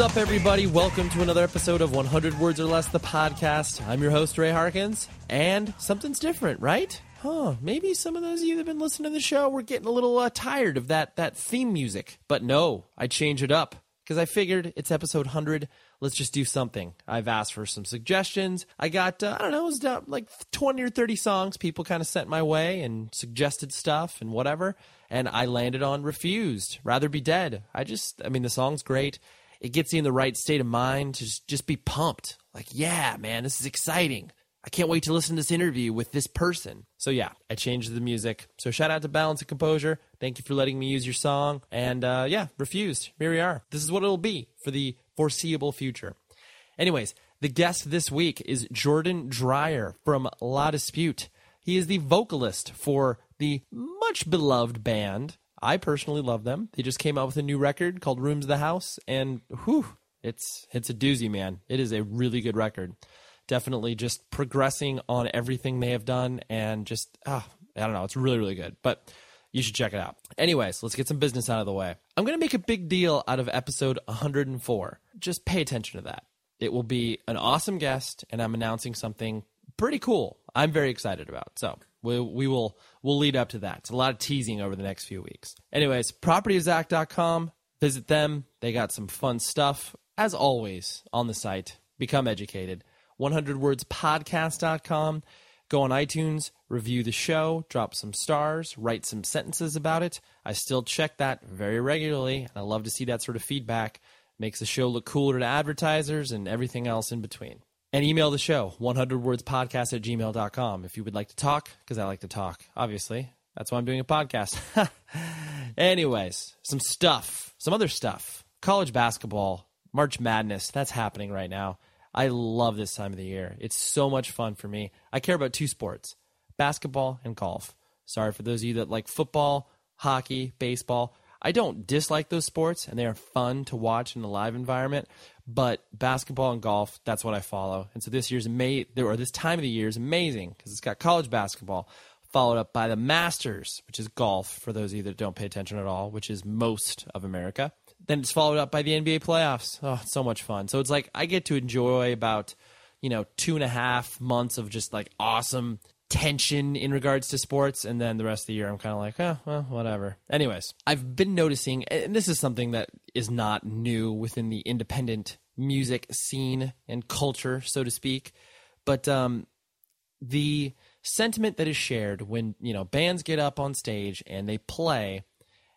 What's up, everybody? Welcome to another episode of 100 Words or Less, the podcast. I'm your host, Ray Harkins, and something's different, right? Huh, maybe some of those of you that have been listening to the show were getting a little uh, tired of that, that theme music. But no, I changed it up because I figured it's episode 100. Let's just do something. I've asked for some suggestions. I got, uh, I don't know, it was uh, like 20 or 30 songs people kind of sent my way and suggested stuff and whatever. And I landed on Refused, Rather Be Dead. I just, I mean, the song's great it gets you in the right state of mind to just, be pumped. Like, yeah, man, this is exciting. I can't wait to listen to this interview with this person. So yeah, I changed the music. So shout out to Balance and Composure. Thank you for letting me use your song. And uh, yeah, refused. Here we are. This is what it'll be for the foreseeable future. Anyways, the guest this week is Jordan Dreyer from La Dispute. He is the vocalist for the much beloved band I personally love them. They just came out with a new record called Rooms of the House, and whew, it's it's a doozy, man. It is a really good record. Definitely just progressing on everything they have done, and just ah, I don't know, it's really really good. But you should check it out. Anyways, let's get some business out of the way. I'm going to make a big deal out of episode 104. Just pay attention to that. It will be an awesome guest, and I'm announcing something pretty cool. I'm very excited about. So we, we will we'll lead up to that. It's a lot of teasing over the next few weeks. Anyways, propertyofzach.com. Visit them. They got some fun stuff as always on the site. Become educated. 100wordspodcast.com. Go on iTunes, review the show, drop some stars, write some sentences about it. I still check that very regularly, and I love to see that sort of feedback. Makes the show look cooler to advertisers and everything else in between and email the show 100wordspodcast at gmail.com if you would like to talk because i like to talk obviously. That's why i'm doing a podcast. Anyways some stuff some other stuff. College basketball march madness that's happening right now. I love this time of the year. It's so much fun for me. I care about two sports basketball and golf. Sorry for those of you that like football hockey baseball I don't dislike those sports and they are fun to watch in a live environment, but basketball and golf, that's what I follow. And so this year's May or this time of the year is amazing because it's got college basketball followed up by the Masters, which is golf for those of you that don't pay attention at all, which is most of America. Then it's followed up by the NBA playoffs. Oh, so much fun. So it's like I get to enjoy about, you know, two and a half months of just like awesome tension in regards to sports and then the rest of the year i'm kind of like oh well whatever. Anyways i've been noticing and this is something that is not new within the independent music scene and culture so to speak but um, the sentiment that is shared when you know bands get up on stage and they play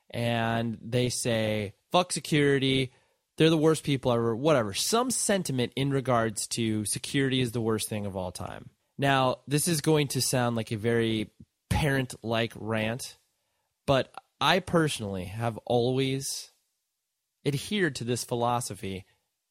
and they say fuck security they're the worst people ever whatever some sentiment in regards to security is the worst thing of all time now, this is going to sound like a very parent like rant, but I personally have always adhered to this philosophy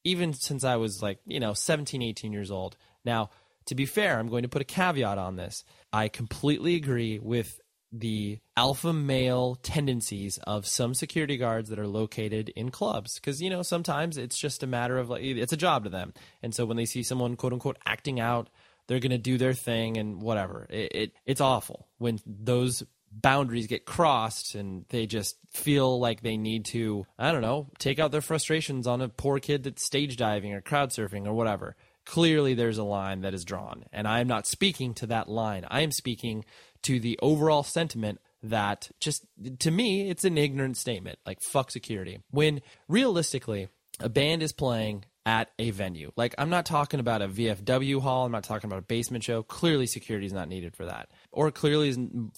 even since I was like, you know, 17, 18 years old. Now, to be fair, I'm going to put a caveat on this. I completely agree with the alpha male tendencies of some security guards that are located in clubs because you know sometimes it's just a matter of like it's a job to them and so when they see someone quote unquote acting out they're going to do their thing and whatever. It, it it's awful when those boundaries get crossed and they just feel like they need to I don't know take out their frustrations on a poor kid that's stage diving or crowd surfing or whatever. Clearly, there's a line that is drawn, and I am not speaking to that line. I am speaking to the overall sentiment that just to me it's an ignorant statement like fuck security when realistically a band is playing at a venue. Like I'm not talking about a VFW hall, I'm not talking about a basement show. Clearly security is not needed for that. Or clearly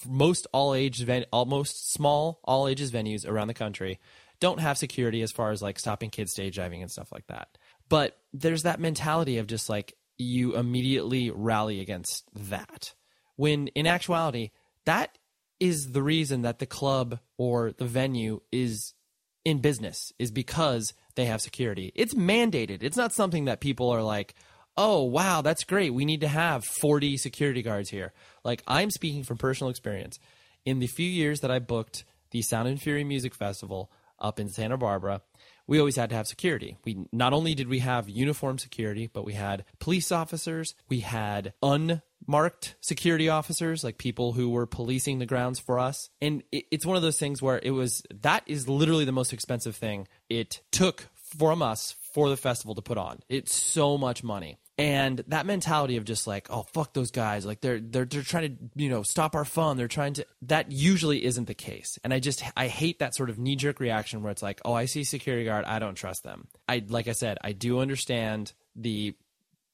most all age ven- almost small all ages venues around the country don't have security as far as like stopping kids stage diving and stuff like that. But there's that mentality of just like you immediately rally against that. when in actuality, that is the reason that the club or the venue is in business is because they have security. It's mandated. It's not something that people are like, "Oh, wow, that's great. We need to have 40 security guards here." Like I'm speaking from personal experience. In the few years that I booked the Sound and Fury Music Festival up in Santa Barbara, we always had to have security. We not only did we have uniform security, but we had police officers, we had unmarked security officers, like people who were policing the grounds for us. And it, it's one of those things where it was that is literally the most expensive thing it took from us for the festival to put on. It's so much money. And that mentality of just like, oh fuck those guys, like they're they're they're trying to you know stop our fun. They're trying to. That usually isn't the case, and I just I hate that sort of knee jerk reaction where it's like, oh I see security guard, I don't trust them. I like I said, I do understand the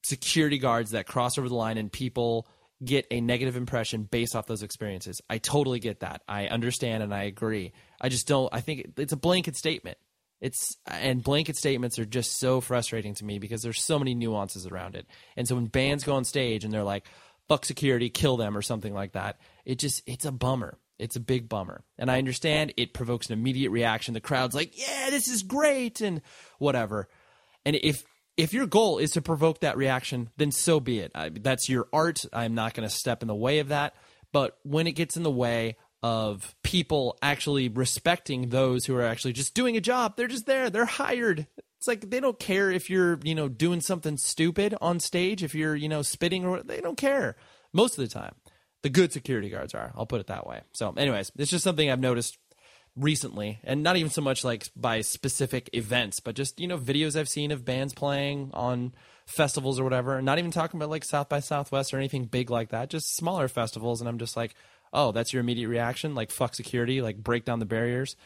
security guards that cross over the line and people get a negative impression based off those experiences. I totally get that. I understand and I agree. I just don't. I think it's a blanket statement. It's and blanket statements are just so frustrating to me because there's so many nuances around it. And so when bands go on stage and they're like, "Fuck security, kill them" or something like that, it just it's a bummer. It's a big bummer. And I understand it provokes an immediate reaction. The crowd's like, "Yeah, this is great," and whatever. And if if your goal is to provoke that reaction, then so be it. I, that's your art. I'm not going to step in the way of that. But when it gets in the way of people actually respecting those who are actually just doing a job. They're just there. They're hired. It's like they don't care if you're, you know, doing something stupid on stage, if you're, you know, spitting or they don't care most of the time. The good security guards are. I'll put it that way. So, anyways, it's just something I've noticed recently and not even so much like by specific events, but just, you know, videos I've seen of bands playing on festivals or whatever. Not even talking about like South by Southwest or anything big like that, just smaller festivals and I'm just like, oh, that's your immediate reaction, like fuck security, like break down the barriers.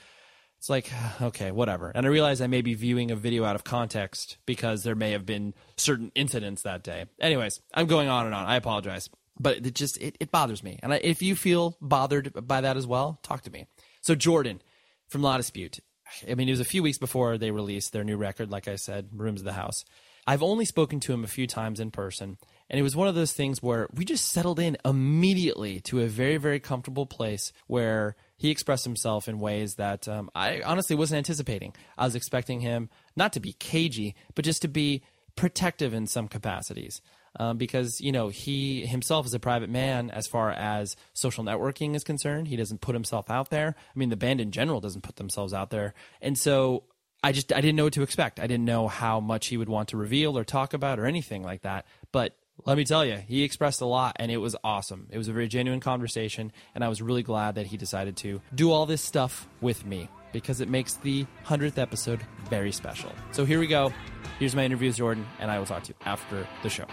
It's like, okay, whatever. And I realize I may be viewing a video out of context because there may have been certain incidents that day. Anyways, I'm going on and on. I apologize. But it just, it, it bothers me. And I, if you feel bothered by that as well, talk to me. So, Jordan from La Dispute. I mean, it was a few weeks before they released their new record, like I said, Rooms of the House. I've only spoken to him a few times in person, and it was one of those things where we just settled in immediately to a very, very comfortable place where he expressed himself in ways that um, I honestly wasn't anticipating. I was expecting him not to be cagey, but just to be protective in some capacities. Um, because you know he himself is a private man as far as social networking is concerned. He doesn't put himself out there. I mean, the band in general doesn't put themselves out there, and so I just I didn't know what to expect. I didn't know how much he would want to reveal or talk about or anything like that. But let me tell you, he expressed a lot and it was awesome. It was a very genuine conversation and I was really glad that he decided to do all this stuff with me because it makes the 100th episode very special. So here we go. Here's my interview with Jordan and I will talk to you after the show.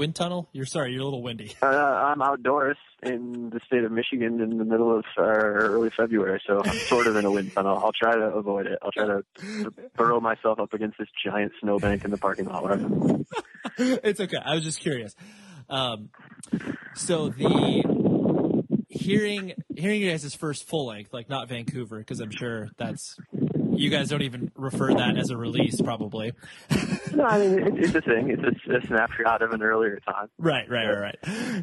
Wind tunnel? You're sorry, you're a little windy. Uh, I'm outdoors in the state of Michigan in the middle of uh, early February, so I'm sort of in a wind tunnel. I'll try to avoid it. I'll try to burrow myself up against this giant snowbank in the parking lot. It's okay. I was just curious. Um, so the hearing hearing you guys' first full length, like not Vancouver, because I'm sure that's you guys don't even refer that as a release, probably. no, I mean it, it's a thing. It's a, a, snapshot of an earlier time. Right, right, right, right.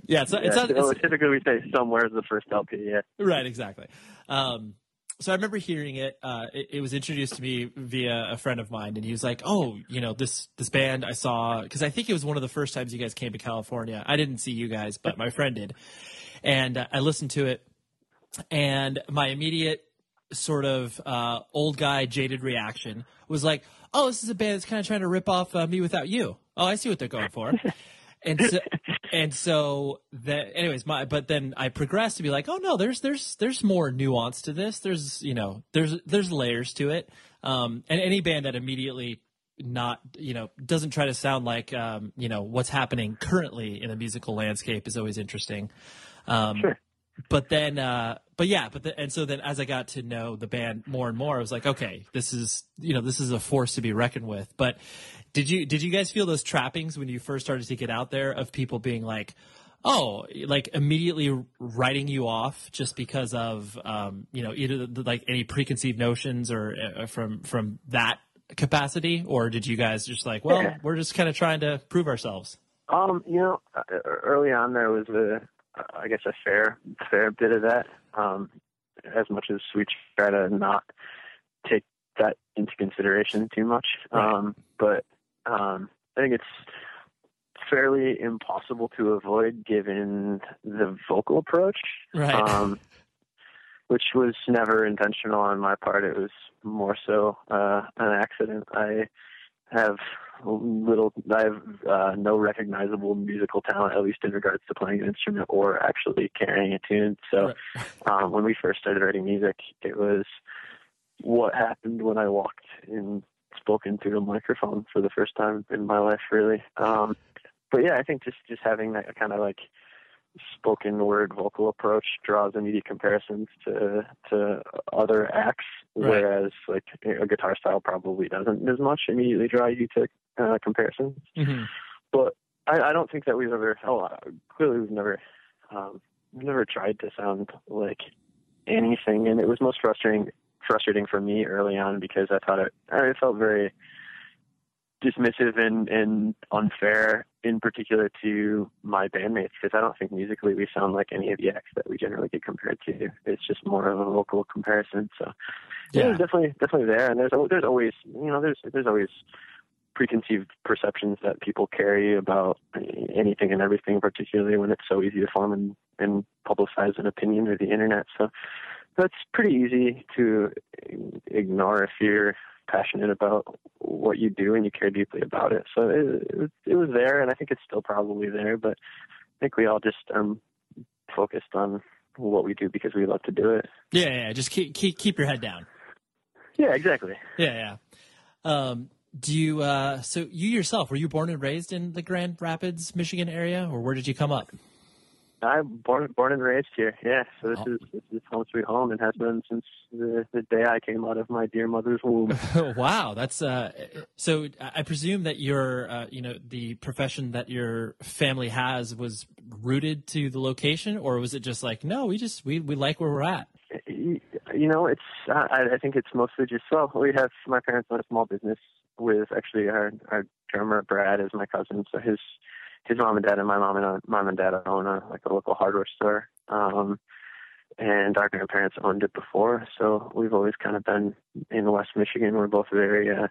Yeah, it's, yeah, it's, not, it's typically we say somewhere is the first LP. Yeah. Right, exactly. Um, so I remember hearing it. Uh, it. it. was introduced to me via a friend of mine, and he was like, "Oh, you know this this band I saw because I think it was one of the first times you guys came to California. I didn't see you guys, but my friend did, and uh, I listened to it, and my immediate sort of uh, old guy jaded reaction was like, "Oh, this is a band that's kind of trying to rip off uh, me without you." Oh, I see what they're going for. and so, and so that, anyways, my but then I progressed to be like, "Oh no, there's there's there's more nuance to this. There's you know there's there's layers to it." Um, and any band that immediately not you know doesn't try to sound like um, you know what's happening currently in the musical landscape is always interesting. Um, sure but then, uh, but yeah, but the, and so then as I got to know the band more and more, I was like, okay, this is you know this is a force to be reckoned with. But did you did you guys feel those trappings when you first started to get out there of people being like, oh, like immediately writing you off just because of um, you know either the, like any preconceived notions or uh, from from that capacity, or did you guys just like, well, we're just kind of trying to prove ourselves? Um, you know, uh, early on there was a, I guess a fair, fair bit of that. Um, as much as we try to not take that into consideration too much. Right. Um, but um, I think it's fairly impossible to avoid given the vocal approach. Right. Um, which was never intentional on my part. It was more so uh, an accident. I have little, I have uh, no recognizable musical talent, at least in regards to playing an instrument or actually carrying a tune. So um, when we first started writing music, it was what happened when I walked and spoke into a microphone for the first time in my life, really. Um, but yeah, I think just just having that kind of like spoken word vocal approach draws immediate comparisons to to other acts, Right. whereas like a guitar style probably doesn't as much immediately draw you to uh, comparisons. hmm But I, I don't think that we've ever. Oh, clearly we've never um, we've never tried to sound like anything, and it was most frustrating frustrating for me early on because I thought it I felt very dismissive and, and unfair in particular to my bandmates because I don't think musically we sound like any of the acts that we generally get compared to. It's just more of a vocal comparison. So yeah, Yeah. definitely definitely there. And there's there's always you know there's there's always preconceived perceptions that people carry about anything and everything, particularly when it's so easy to form and, and publicize an opinion through the internet. So that's pretty easy to ignore if you're passionate about what you do and you care deeply about it. So it, it, was- it was there, and I think it's still probably there. But I think we all just um focused on what we do because we love to do it. Yeah, yeah. Just keep keep keep your head down. Yeah, exactly. Yeah, yeah. Um, do you? Uh, so you yourself were you born and raised in the Grand Rapids, Michigan area, or where did you come up? I'm born born and raised here. Yeah, so this Oh. is this is home sweet home, and has been since the, the day I came out of my dear mother's womb. wow, that's uh. So I presume that your, uh, you know, the profession that your family has was rooted to the location, or was it just like, no, we just we we like where we're at. you you know, it's I, I think it's mostly just well, we have my parents own a small business with actually our our drummer Brad is my cousin, so his his mom and dad and my mom and mom and dad own a like a local hardware store. Um and our grandparents owned it before, so we've always kind of been in West Michigan. We're both very uh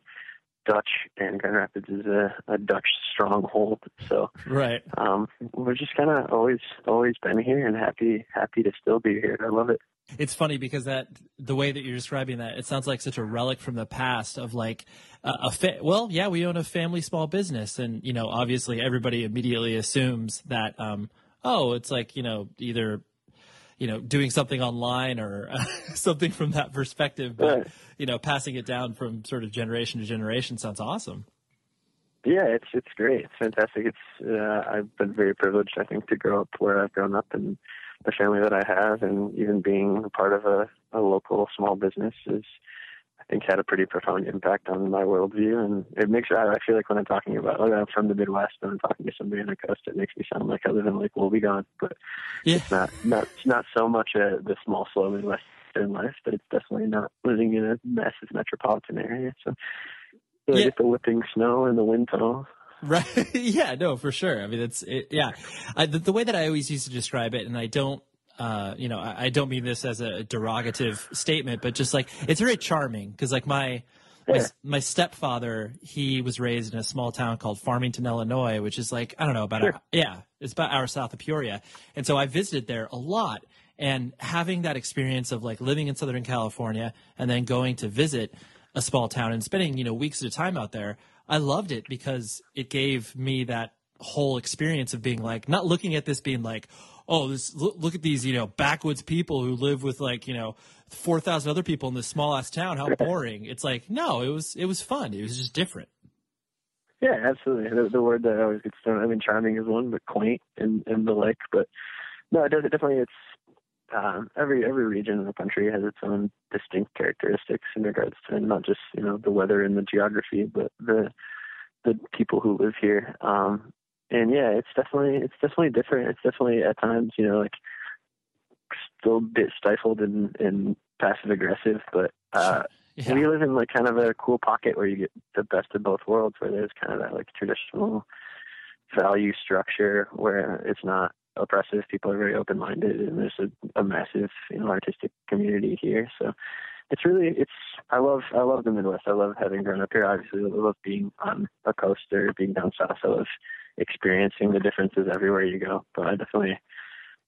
Dutch and Grand Rapids is a, a Dutch stronghold. So Right. um we're just kinda always always been here and happy happy to still be here. I love it. It's funny because that the way that you're describing that, it sounds like such a relic from the past of like a, a fa- well, yeah, we own a family small business, and you know, obviously, everybody immediately assumes that, um, oh, it's like you know, either you know, doing something online or something from that perspective, but Right. you know, passing it down from sort of generation to generation sounds awesome. Yeah, it's it's great. It's fantastic. It's uh, I've been very privileged, I think, to grow up where I've grown up and the family that I have, and even being a part of a, a local small business is, I think, had a pretty profound impact on my worldview. And it makes I feel like when I'm talking about like I'm from the Midwest and I'm talking to somebody on the coast, it makes me sound like I live in like Wobegon, but Yeah. it's not not it's not so much a, the small, slow Midwestern life, but it's definitely not living in a massive metropolitan area. So. So I Yeah. get the whipping snow and the wind tunnel. Right. yeah, no, for sure. I mean, it's, it, yeah. I, the, the way that I always used to describe it, and I don't, uh, you know, I, I don't mean this as a derogative statement, but just like, it's very charming because like my, my, my stepfather, he was raised in a small town called Farmington, Illinois, which is like, I don't know, about, Sure. a, yeah, it's about hour south of Peoria. And so I visited there a lot and having that experience of like living in Southern California and then going to visit a small town and spending, you know, weeks at a time out there, I loved it because it gave me that whole experience of being like, not looking at this being like, oh, this look, look at these, you know, backwoods people who live with like, you know, 4,000 other people in this small ass town. How boring. It's like, no, it was, it was fun. It was just different. Yeah, absolutely. The, the word that always gets thrown. I mean, charming is one, but quaint and and the like. But no, it does. It definitely. It's um, every every region in the country has its own distinct characteristics in regards to not just you know the weather and the geography, but the the people who live here. Um, and yeah, it's definitely it's definitely different. It's definitely at times you know like still a bit stifled and, and passive aggressive, but uh, yeah. we live in like kind of a cool pocket where you get the best of both worlds, where there's kind of that like traditional value structure where it's not oppressive. People are very open minded, and there's a, a massive you know artistic community here. So it's really it's I love I love the Midwest. I love having grown up here. Obviously, I love being on a coast or being down south. I love experiencing the differences everywhere you go. But I definitely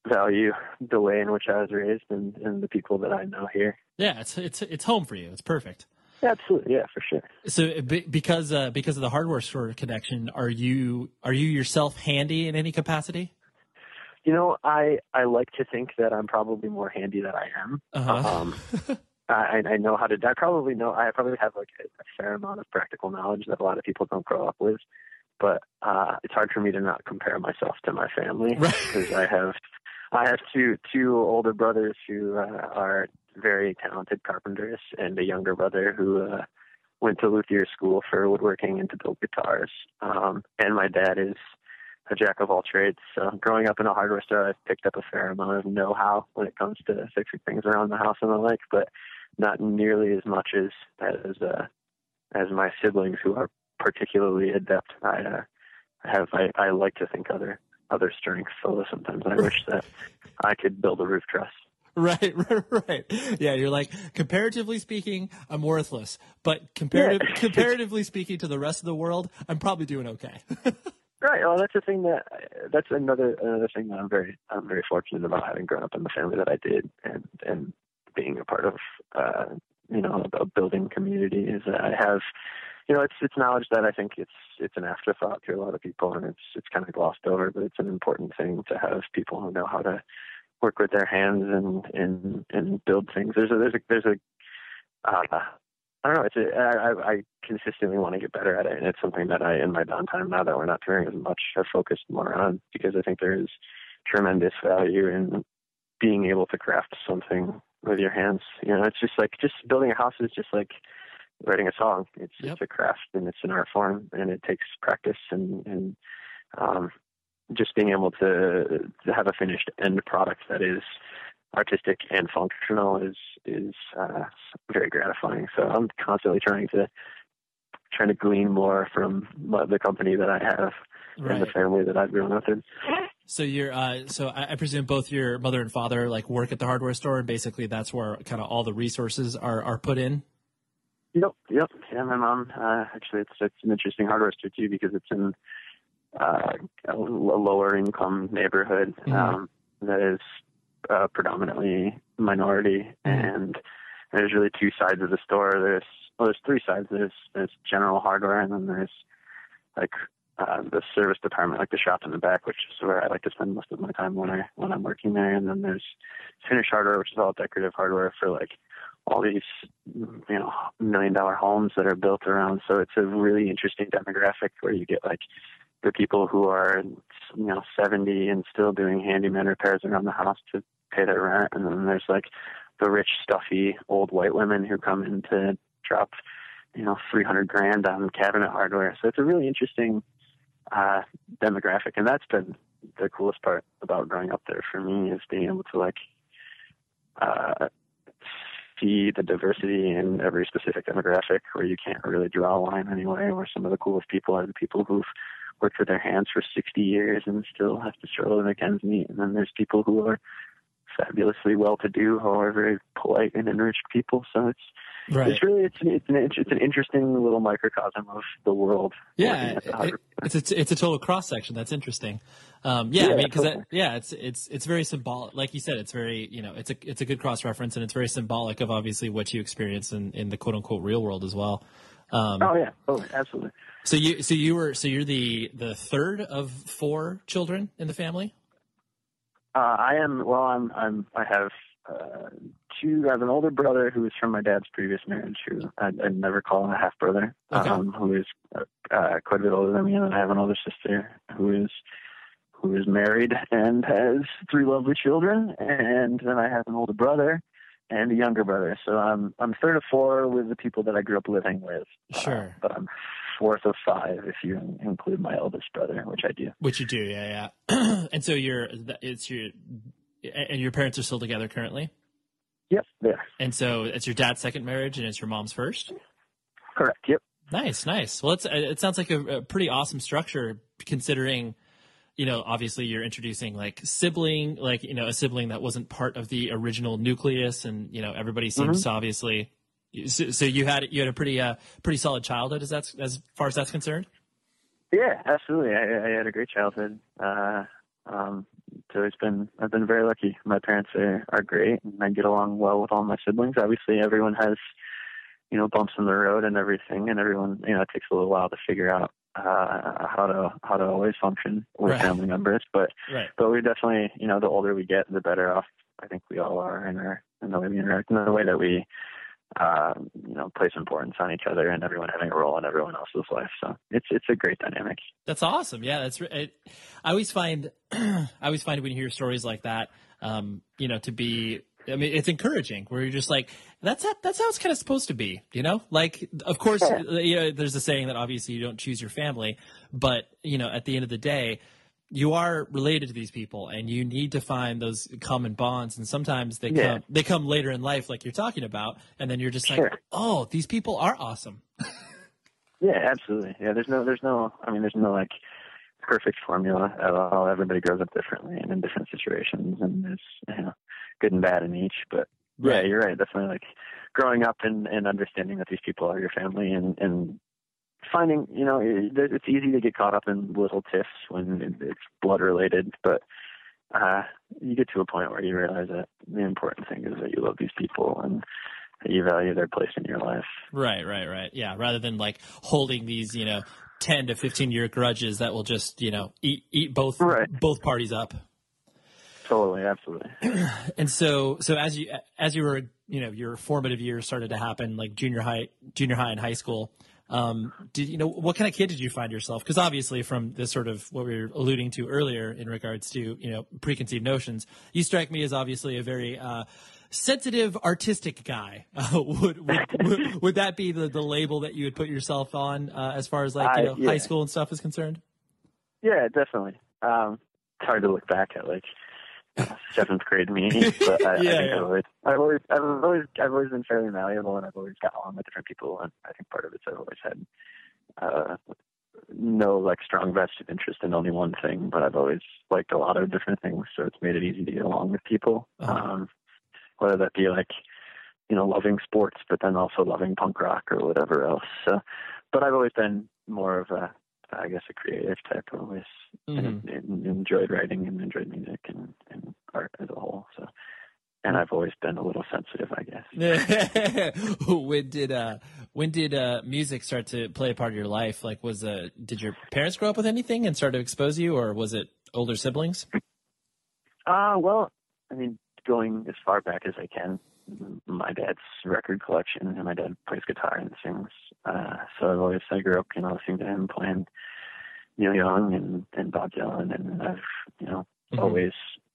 value the way in which I was raised and, and the people that I know here. Yeah, it's it's it's home for you. It's perfect. Absolutely, yeah, for sure. So, because uh, because of the hardware store connection, are you are you yourself handy in any capacity? You know, I I like to think that I'm probably more handy than I am. Uh-huh. Um, I, I know how to. I probably know. I probably have like a, a fair amount of practical knowledge that a lot of people don't grow up with. But uh, it's hard for me to not compare myself to my family because right. I have I have two two older brothers who uh, are very talented carpenters, and a younger brother who uh, went to luthier school for woodworking and to build guitars. Um, and my dad is a jack of all trades. So growing up in a hardware store, I've picked up a fair amount of know-how when it comes to fixing things around the house and the like, but not nearly as much as as uh, as my siblings who are particularly adept. I uh, have I, I like to think other other strengths, although sometimes I wish that I could build a roof truss. Right, right, right. Yeah, you're like comparatively speaking, I'm worthless, but comparative, yeah. comparatively speaking to the rest of the world, I'm probably doing okay. right. Well, that's the thing that that's another another thing that I'm very I'm very fortunate about having grown up in the family that I did, and and being a part of uh, you know a building community is that I have you know, it's it's knowledge that I think it's it's an afterthought to a lot of people, and it's it's kind of glossed over, but it's an important thing to have people who know how to work with their hands and and and build things. There's a there's a there's a uh, I don't know. It's a, I, I consistently want to get better at it, and it's something that I, in my downtime, now that we're not touring as much, have focused more on because I think there is tremendous value in being able to craft something with your hands. You know, it's just like just building a house is just like writing a song. It's yep. it's a craft and it's an art form, and it takes practice and and um, just being able to to have a finished end product that is artistic and functional is is uh, very gratifying. So I'm constantly trying to trying to glean more from the company that I have right. and the family that I've grown up in. So you're, uh, so I, I, presume both your mother and father like work at the hardware store, and basically that's where kind of all the resources are are put in. Yep, yep. Yeah, my mom. Uh, actually, it's it's an interesting hardware store too because it's in uh, a, lower income neighborhood mm-hmm. um, that is uh, predominantly minority, mm-hmm. and there's really two sides of the store. There's well, there's three sides. There's there's general hardware, and then there's like uh, the service department, like the shop in the back, which is where I like to spend most of my time when I when I'm working there. And then there's finished hardware, which is all decorative hardware for like all these you know million dollar homes that are built around. So it's a really interesting demographic where you get like the people who are you know 70 and still doing handyman repairs around the house to pay their rent, and then there's like the rich, stuffy old white women who come in to drop you know 300 grand on cabinet hardware. So it's a really interesting uh, demographic, and that's been the coolest part about growing up there for me is being able to like uh, see the diversity in every specific demographic where you can't really draw a line anyway, where some of the coolest people are the people who've worked with their hands for 60 years and still have to struggle to make ends meet. And then there's people who are fabulously well-to-do, however polite and enriched people. So it's Right. It's really it's an, it's an it's an interesting little microcosm of the world. Yeah, it, it's a, it's a total cross section. That's interesting. Um, yeah, yeah, I mean, because totally. yeah, it's it's it's very symbolic. Like you said, it's very you know it's a it's a good cross reference and it's very symbolic of obviously what you experience in in the quote unquote real world as well. Um, oh yeah, oh absolutely. So you so you were so you're the the third of four children in the family. Uh, I am. Well, I'm. I'm. I have uh, two. I have an older brother who is from my dad's previous marriage, who I'd, I'd never call him a half brother, okay. um, who is uh, quite a bit older than me, and then I have an older sister who is who is married and has three lovely children, and then I have an older brother and a younger brother. So I'm I'm third of four with the people that I grew up living with. Sure. Uh, but I'm fourth of five if you include my eldest brother, which I do. Which you do, yeah, yeah. and so you're it's your and your parents are still together currently. Yep, yeah. And so it's your dad's second marriage, and it's your mom's first. Correct. Yep. Nice, nice. Well, it's it sounds like a, a pretty awesome structure considering you know, obviously you're introducing like sibling, like, you know, a sibling that wasn't part of the original nucleus and, you know, everybody seems Mm-hmm. to obviously, so, so you had, you had a pretty, uh, pretty solid childhood as that's, as far as that's concerned? Yeah, absolutely. I, I had a great childhood. Uh, um, so it's been I've been very lucky. My parents are are great, and I get along well with all my siblings. Obviously, everyone has you know bumps in the road and everything, and everyone you know it takes a little while to figure out uh, how to how to always function with Right. family members. But Right. but we definitely you know the older we get, the better off I think we all are in our in the way we interact, in the way that we uh, you know place importance on each other, and everyone having a role in everyone else's life. So it's it's a great dynamic. That's awesome. Yeah, that's. re- It, I always find, I always find when you hear stories like that, um, you know, to be. I mean, it's encouraging. Where you're just like, that's how, that's how it's kind of supposed to be. You know, like of course, you know, there's a saying that obviously you don't choose your family, but you know, at the end of the day, you are related to these people, and you need to find those common bonds. And sometimes they Yeah. come they come later in life, like you're talking about, and then you're just like, oh, these people are awesome. Yeah, absolutely. Yeah, there's no, there's no, I mean, there's no like perfect formula at all. Everybody grows up differently and in different situations, and there's you know good and bad in each. But yeah, you're right. Definitely like growing up and, and understanding that these people are your family, and and finding, you know, it, it's easy to get caught up in little tiffs when it's blood related, but uh, you get to a point where you realize that the important thing is that you love these people and that you value their place in your life. Right, right, right. Yeah, rather than like holding these, you know, 10 to 15 year grudges that will just, you know, eat eat both Right. both parties up. Totally, absolutely. And so so as you as you were, you know, your formative years started to happen like junior high junior high and high school. Um, did you know what kind of kid did you find yourself? Because obviously, from this sort of what we were alluding to earlier in regards to you know preconceived notions, you strike me as obviously a very uh, sensitive, artistic guy. Uh, would, would, would would that be the, the label that you would put yourself on uh, as far as like you know yeah. high school and stuff is concerned? Yeah, definitely. Um, it's hard to look back at like seventh grade me, but I, Yeah, I think yeah. I've always, I've always, I've always, I've always been fairly malleable, and I've always got along with different people, and I think part of it's I've always had uh, no like strong vested interest in only one thing, but I've always liked a lot of different things, so it's made it easy to get along with people. Uh-huh. Um, whether that be like you know loving sports, but then also loving punk rock or whatever else. So, but I've always been more of a I guess a creative type. Always Mhm. en- en- enjoyed writing and enjoyed music and, and art as a whole. So, and I've always been a little sensitive, I guess. when did uh when did uh music start to play a part of your life? Like was uh did your parents grow up with anything and start to expose you or was it older siblings? Uh, well, I mean, going as far back as I can, my dad's record collection, and my dad plays guitar and sings. Uh, so I've always, I grew up, you know, listening to him playing Neil Young and, and Bob Dylan, and I've, you know, Mhm. always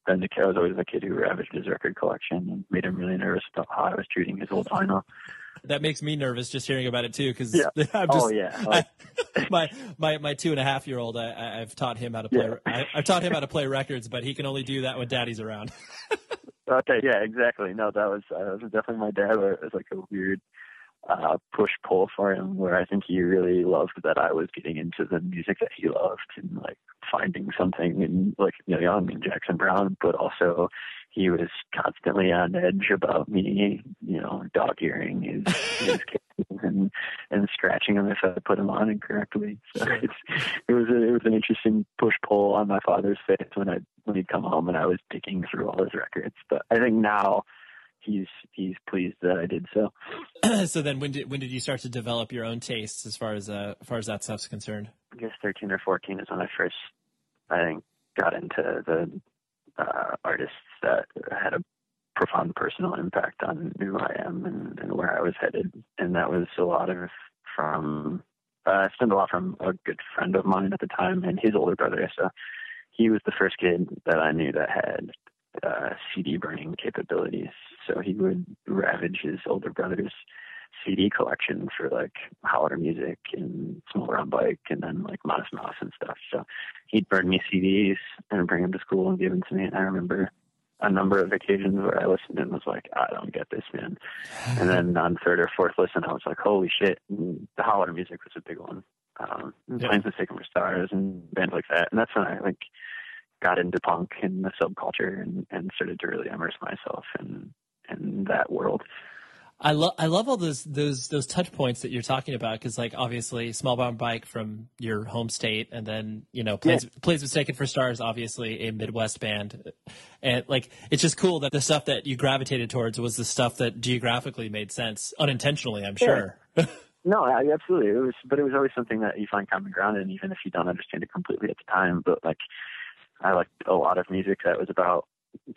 been the kid. I was always the kid who ravaged his record collection and made him really nervous about how I was treating his old vinyl. That makes me nervous just hearing about it too because Yeah. I'm just oh yeah, like, my my my two and a half year old I- I, I've taught him how to play Yeah. I, I've taught him how to play records but he can only do that when daddy's around. Okay, yeah, exactly. No, that was uh, that was definitely my dad. It was like a weird uh, push pull for him, where I think he really loved that I was getting into the music that he loved and like finding something in like Neil Young and Jackson Browne, but also he was constantly on edge about me, you know, dog earing his his kids and and scratching him if I put him on incorrectly. So it's it was a, it was an interesting push pull on my father's face when I when he'd come home and I was digging through all his records. But I think now he's he's pleased that I did so. so then when did when did you start to develop your own tastes as far as uh as far as that stuff's concerned? I guess thirteen or fourteen is when I first I think got into the uh, artists that had a profound personal impact on who I am and, and where I was headed. And that was a lot of from uh, I spent a lot from a good friend of mine at the time and his older brother. So he was the first kid that I knew that had uh, CD burning capabilities. So he would ravage his older brother's CD collection for like Hot Water Music and Small Brown Bike and then like Modest Mouse and stuff. So he'd burn me CDs and bring them to school and give them to me. And I remember a number of occasions where I listened and was like, I don't get this, man. And then on third or fourth listen, I was like, holy shit. And the Hot Water Music was a big one. Um, yeah. Planes Mistaken for Stars and bands like that. And that's when I like got into punk and the subculture and, and started to really immerse myself in in that world. I love I love all those those those touch points that you're talking about because like obviously small brown bike from your home state and then you know Planes yeah. Planes Mistaken for Stars obviously a Midwest band and like it's just cool that the stuff that you gravitated towards was the stuff that geographically made sense unintentionally I'm sure. Yeah. no, I, absolutely it was, but it was always something that you find common ground in even if you don't understand it completely at the time. But like I liked a lot of music that was about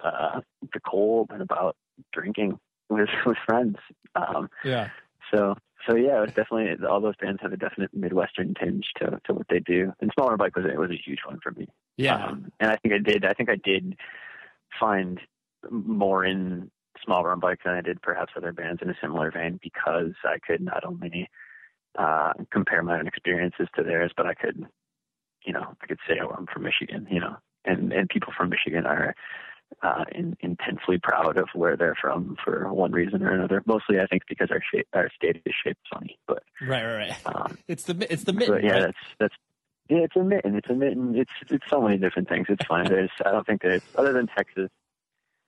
uh, the cold and about drinking with with friends. Um, yeah. So so yeah, it was definitely all those bands have a definite Midwestern tinge to to what they do. And Small Brown Bike was it was a huge one for me. Yeah. Um, and I think I did. I think I did find more in Small Brown Bike than I did perhaps other bands in a similar vein because I could not only uh, compare my own experiences to theirs, but I could, you know, I could say, oh, I'm from Michigan, you know, and and people from Michigan are uh, in, intensely proud of where they're from for one reason or another. Mostly, I think, because our shape, our state is shaped funny. But right, right, right. Um, it's the it's the mitten. yeah, right? that's that's yeah, it's a mitten. It's a mitten. It's it's so many different things. It's fun. There's I don't think there's other than Texas.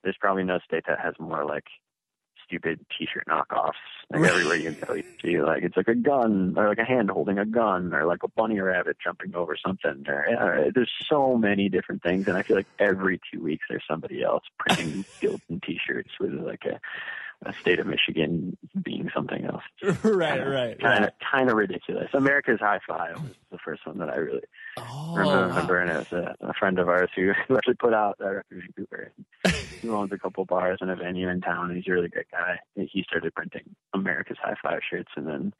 There's probably no state that has more like stupid T-shirt knockoffs. Like everywhere you go, you see like it's like a gun or like a hand holding a gun or like a bunny rabbit jumping over something. Or, uh, there's so many different things, and I feel like every two weeks there's somebody else printing Gildan T-shirts with like a a state of Michigan being something else. right, kinda, right, kind of, kind of ridiculous. America's High Five was the first one that I really oh, remember, wow. and it was a, a, friend of ours who, actually put out that record in Cooper. he owns a couple bars and a venue in town, and he's a really great guy. He started printing America's High Five shirts, and then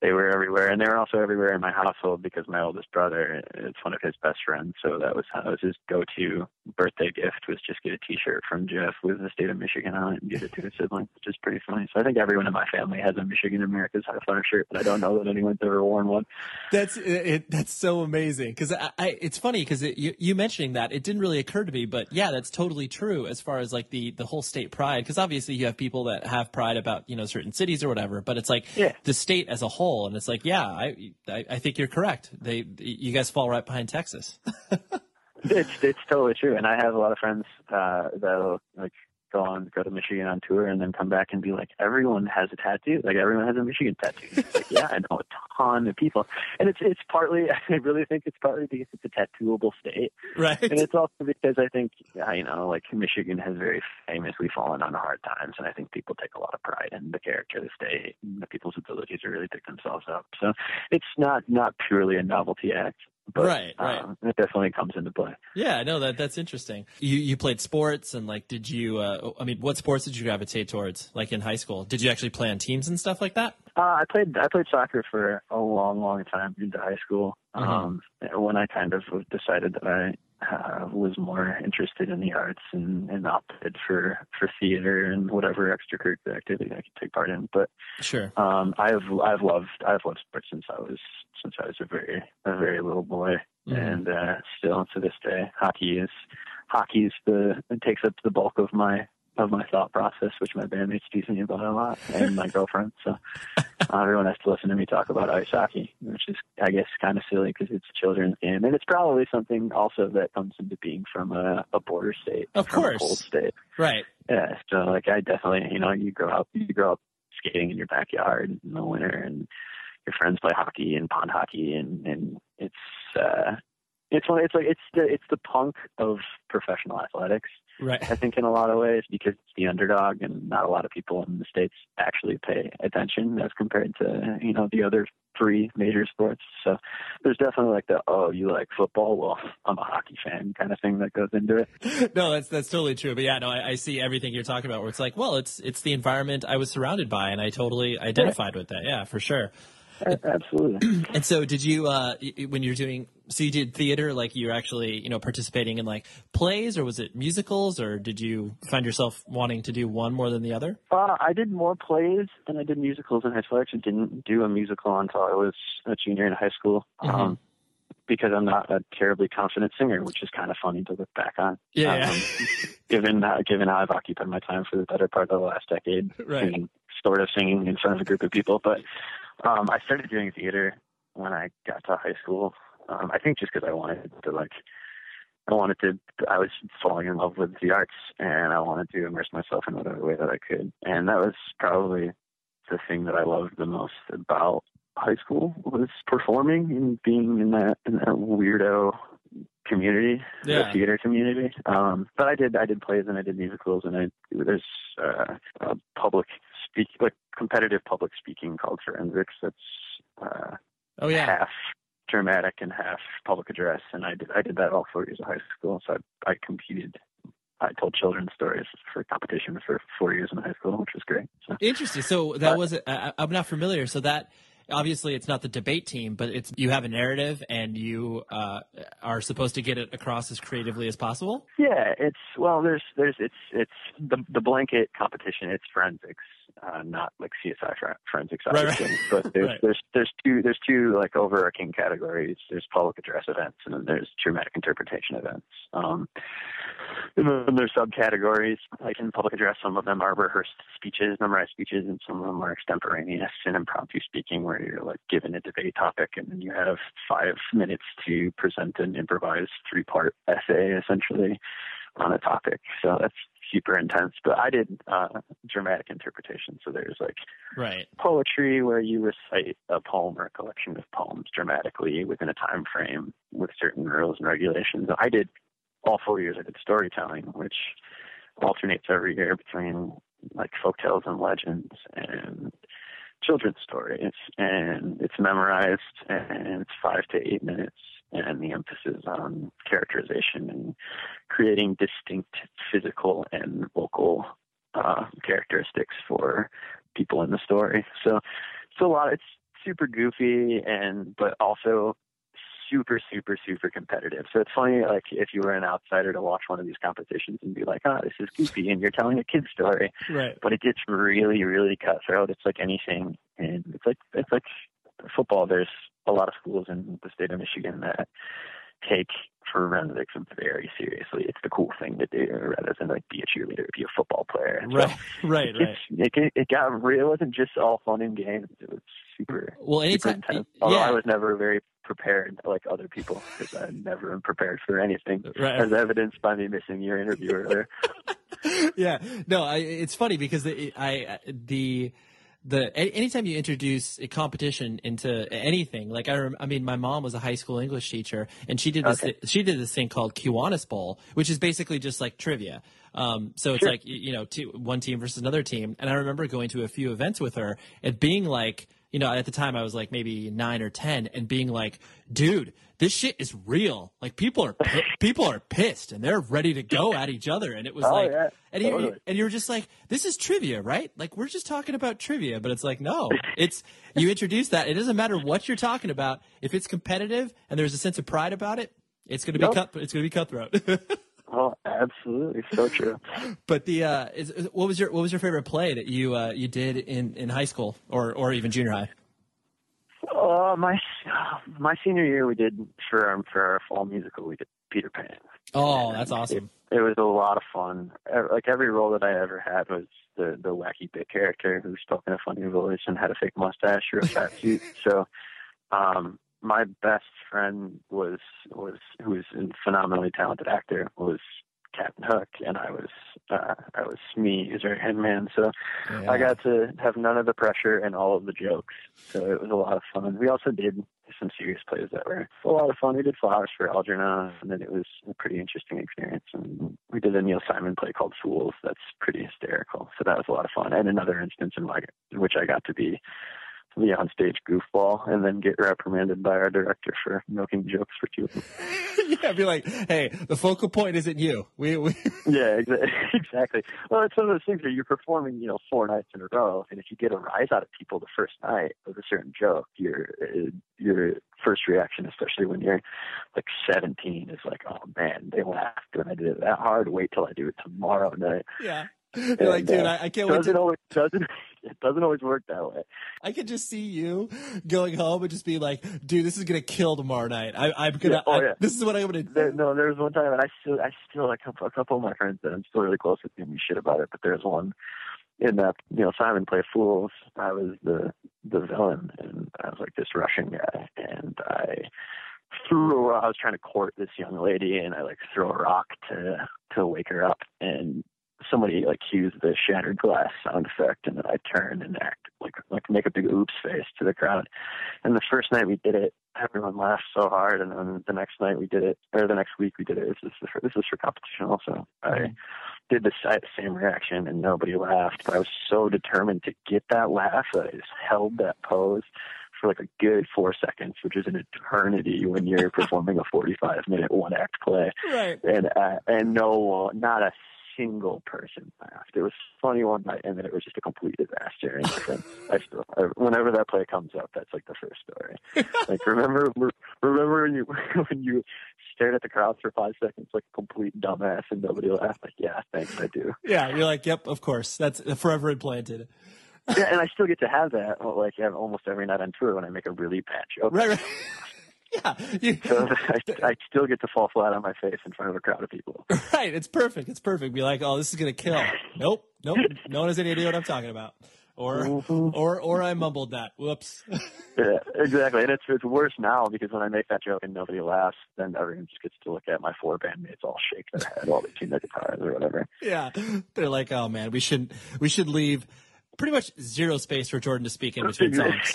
they were everywhere, and they were also everywhere in my household because my oldest brother, it's one of his best friends, so that was that was his go-to birthday gift was just get a T-shirt from Jeff with the state of Michigan on it and give it to his siblings, which is pretty funny. So I think everyone in my family has a Michigan America's High Five shirt, but I don't know that anyone's ever worn one. That's it. That's so amazing because I, I, it's funny because it, you, you mentioning that it didn't really occur to me, but yeah, that's totally true as far as like the the whole state pride. Because obviously you have people that have pride about you know certain cities or whatever, but it's like yeah. the state as a whole and it's like, yeah, I, I, I think you're correct. They, you guys fall right behind Texas. it's it's totally true, and I have a lot of friends uh, that'll like go on go to Michigan on tour and then come back and be like, everyone has a tattoo. Like everyone has a Michigan tattoo. like, yeah, I know a ton of people, and it's it's partly I really think it's partly because it's a tattooable state, right? And it's also because I think you know like Michigan has very famously fallen on hard times, and I think people take a lot of pride in the character of the state and the people's ability to really pick themselves up. So it's not not purely a novelty act. But, right, right. Um, it definitely comes into play. Yeah, no, that that's interesting. You you played sports and like, did you? Uh, I mean, what sports did you gravitate towards? Like in high school, did you actually play on teams and stuff like that? Uh, I played I played soccer for a long, long time into high school. Mm-hmm. Um, when I kind of decided that I uh, was more interested in the arts and, and opted for for theater and whatever extracurricular activity I could take part in. But sure, um, I've I've loved I've loved sports since I was since I was a very a very little boy, mm-hmm. and uh, still to this day, hockey is hockey is the it takes up the bulk of my of my thought process, which my bandmates tease me about a lot, and my girlfriend. So uh, everyone has to listen to me talk about ice hockey, which is, I guess, kind of silly because it's a children's game, and it's probably something also that comes into being from a, a border state, of course, a cold state, right? Yeah. So like, I definitely, you know, you grow up, you grow up skating in your backyard in the winter, and your friends play hockey and pond hockey, and and it's uh, it's one, it's like it's the it's the punk of professional athletics Right. I think in a lot of ways because it's the underdog and not a lot of people in the states actually pay attention as compared to you know the other three major sports. So there's definitely like the oh you like football well I'm a hockey fan kind of thing that goes into it. no, that's that's totally true. But yeah, no, I, I, see everything you're talking about where it's like well it's it's the environment I was surrounded by and I totally identified with that. Yeah, for sure. Absolutely. And so, did you uh, when you're doing? So you did theater, like you're actually you know participating in like plays, or was it musicals, or did you find yourself wanting to do one more than the other? Uh, I did more plays than I did musicals in high school. I actually didn't do a musical until I was a junior in high school. Mhm. Um, because I'm not a terribly confident singer, which is kind of funny to look back on. Yeah, Um, given uh, given how I've occupied my time for the better part of the last decade, Right. singing, sort of singing in front of a group of people. But um, I started doing theater when I got to high school. Um, I think just because I wanted to like, I wanted to. I was falling in love with the arts, and I wanted to immerse myself in whatever way that I could. And that was probably the thing that I loved the most about high school was performing and being in that in that weirdo community, Yeah. the theater community. Um, but I did I did plays and I did musicals and I there's uh, a public speak like competitive public speaking called forensics. That's uh, oh yeah, half dramatic and half public address, and I did I did that all four years of high school. So I, I competed. I told children's stories for competition for four years in high school, which was great. So. interesting. So that was I, I'm not familiar. So that obviously it's not the debate team, but it's you have a narrative and you uh, are supposed to get it across as creatively as possible. Yeah, it's well, there's there's it's it's the the blanket competition. It's forensics, uh, not like CSI for- forensics, Right, right. But there's Right. there's there's two there's two like overarching categories. There's public address events, and then there's dramatic interpretation events. Um, and then there's subcategories. Like in public address, some of them are rehearsed speeches, memorized speeches, and some of them are extemporaneous and impromptu speaking, where you're like given a debate topic, and then you have five minutes to present an improvised three-part essay, essentially, on a topic. So that's super intense. But I did uh, dramatic interpretation. So there's like Right. poetry where you recite a poem or a collection of poems dramatically within a time frame with certain rules and regulations. I did all four years I did storytelling, which alternates every year between like folk tales and legends and children's stories and it's memorized and it's five to eight minutes and the emphasis on characterization and creating distinct physical and vocal uh, characteristics for people in the story. So it's a lot. It's super goofy and but also super super super competitive. So it's funny like if you were an outsider to watch one of these competitions and be like, "Ah, this is goofy," and you're telling a kid's story, Right. but it gets really really cutthroat. It's like anything, and it's like it's like football. There's a lot of schools in the state of Michigan that take forensics very seriously. It's the cool thing to do rather than like be a cheerleader, be a football player. And so Right. Right. Right. it's, it, it got real. It wasn't just all fun and games. It was super, Well, super intense. Although Yeah. I was never very prepared like other people because I never am prepared for anything, Right. as evidenced by me missing your interview earlier. yeah no I, it's funny because the, I the the anytime you introduce a competition into anything like I, rem, I mean my mom was a high school English teacher and she did this Okay. she did this thing called Kiwanis Bowl which is basically just like trivia um, so it's Sure. like you know two, one team versus another team and I remember going to a few events with her and being like you know at the time I was like maybe nine or ten and being like dude this shit is real like people are pi- people are pissed and they're ready to go at each other and it was Oh, like yeah. and you Totally. and you're just like, this is trivia, right? Like we're just talking about trivia, but it's like, no, it's you introduce that. It doesn't matter what you're talking about. If it's competitive and there's a sense of pride about it, it's gonna be Yep. cut. It's gonna be cutthroat. Oh, absolutely, so true. but the uh, is, is- what was your what was your favorite play that you uh, you did in, in high school or or even junior high? Uh, my my senior year, we did for our, for our fall musical, we did Peter Pan. Oh, And that's awesome. It, it was a lot of fun. Like every role that I ever had was the the wacky bit character who spoke in a funny voice and had a fake mustache or a fat suit. So, um, my best friend was was who was a phenomenally talented actor was Captain Hook, and I was uh, I was Smee as right hand man. So Yeah. I got to have none of the pressure and all of the jokes. So it was a lot of fun. We also did some serious plays that were a lot of fun. We did Flowers for Algernon, and then it was a pretty interesting experience. And we did a Neil Simon play called Fools. That's pretty hysterical. So that was a lot of fun. And another instance in, my, in which I got to be the onstage goofball and then get reprimanded by our director for milking jokes for two. yeah, be like, hey, the focal point isn't you. We, we... yeah, exa- exactly. Well, it's one of those things where you're performing, you know, four nights in a row, and if you get a rise out of people the first night of a certain joke, your uh, your first reaction, especially when you're like 17, is like, oh man, they laughed when I did it that hard. Wait till I do it tomorrow night. Yeah. You're and, like, dude, uh, I, I, can't wait. To... Always, doesn't it doesn't always work that way. I could just see you going home and just be like, dude, this is gonna kill tomorrow night. I, am gonna. Yeah, oh, I, yeah. This is what I'm gonna. do. There, no, there was one time, and I still, I still, like a couple of my friends that I'm still really close with, give me shit about it. But there's one in that, you know, Simon Play Fools. I was the the villain, and I was like this Russian guy, and I threw. I was trying to court this young lady, and I like throw a rock to to wake her up, and somebody like cues the shattered glass sound effect, and then I turn and act like like make a big oops face to the crowd. And the first night we did it, everyone laughed so hard, and then the next night we did it, or the next week we did it. This is for, this is for competition also. I mm-hmm. did the same reaction, and nobody laughed. But I was so determined to get that laugh that I just held that pose for like a good four seconds, which is an eternity when you're performing a 45 minute one act play. Right. And uh, and no, not a single person laughed. It was funny one night, and then it was just a complete disaster. And I still, I, whenever that play comes up, that's like the first story. like remember, remember when you when you stared at the crowd for five seconds like a complete dumbass and nobody laughed. Like, yeah, thanks, I do. Yeah, you're like, yep, of course, that's forever implanted. yeah, and I still get to have that like almost every night on tour when I make a really bad joke. Right, right. Yeah. You, so I, I, still get to fall flat on my face in front of a crowd of people. Right. It's perfect. It's perfect. Be like, oh, this is going to kill. nope. Nope. No one has any idea what I'm talking about. Or, mm-hmm. or, or I mumbled that. Whoops. yeah, exactly. And it's, it's worse now because when I make that joke and nobody laughs, then everyone just gets to look at my four bandmates all shake their head while they tune their guitars or whatever. Yeah. They're like, oh man, we shouldn't, we should leave pretty much zero space for Jordan to speak in between songs.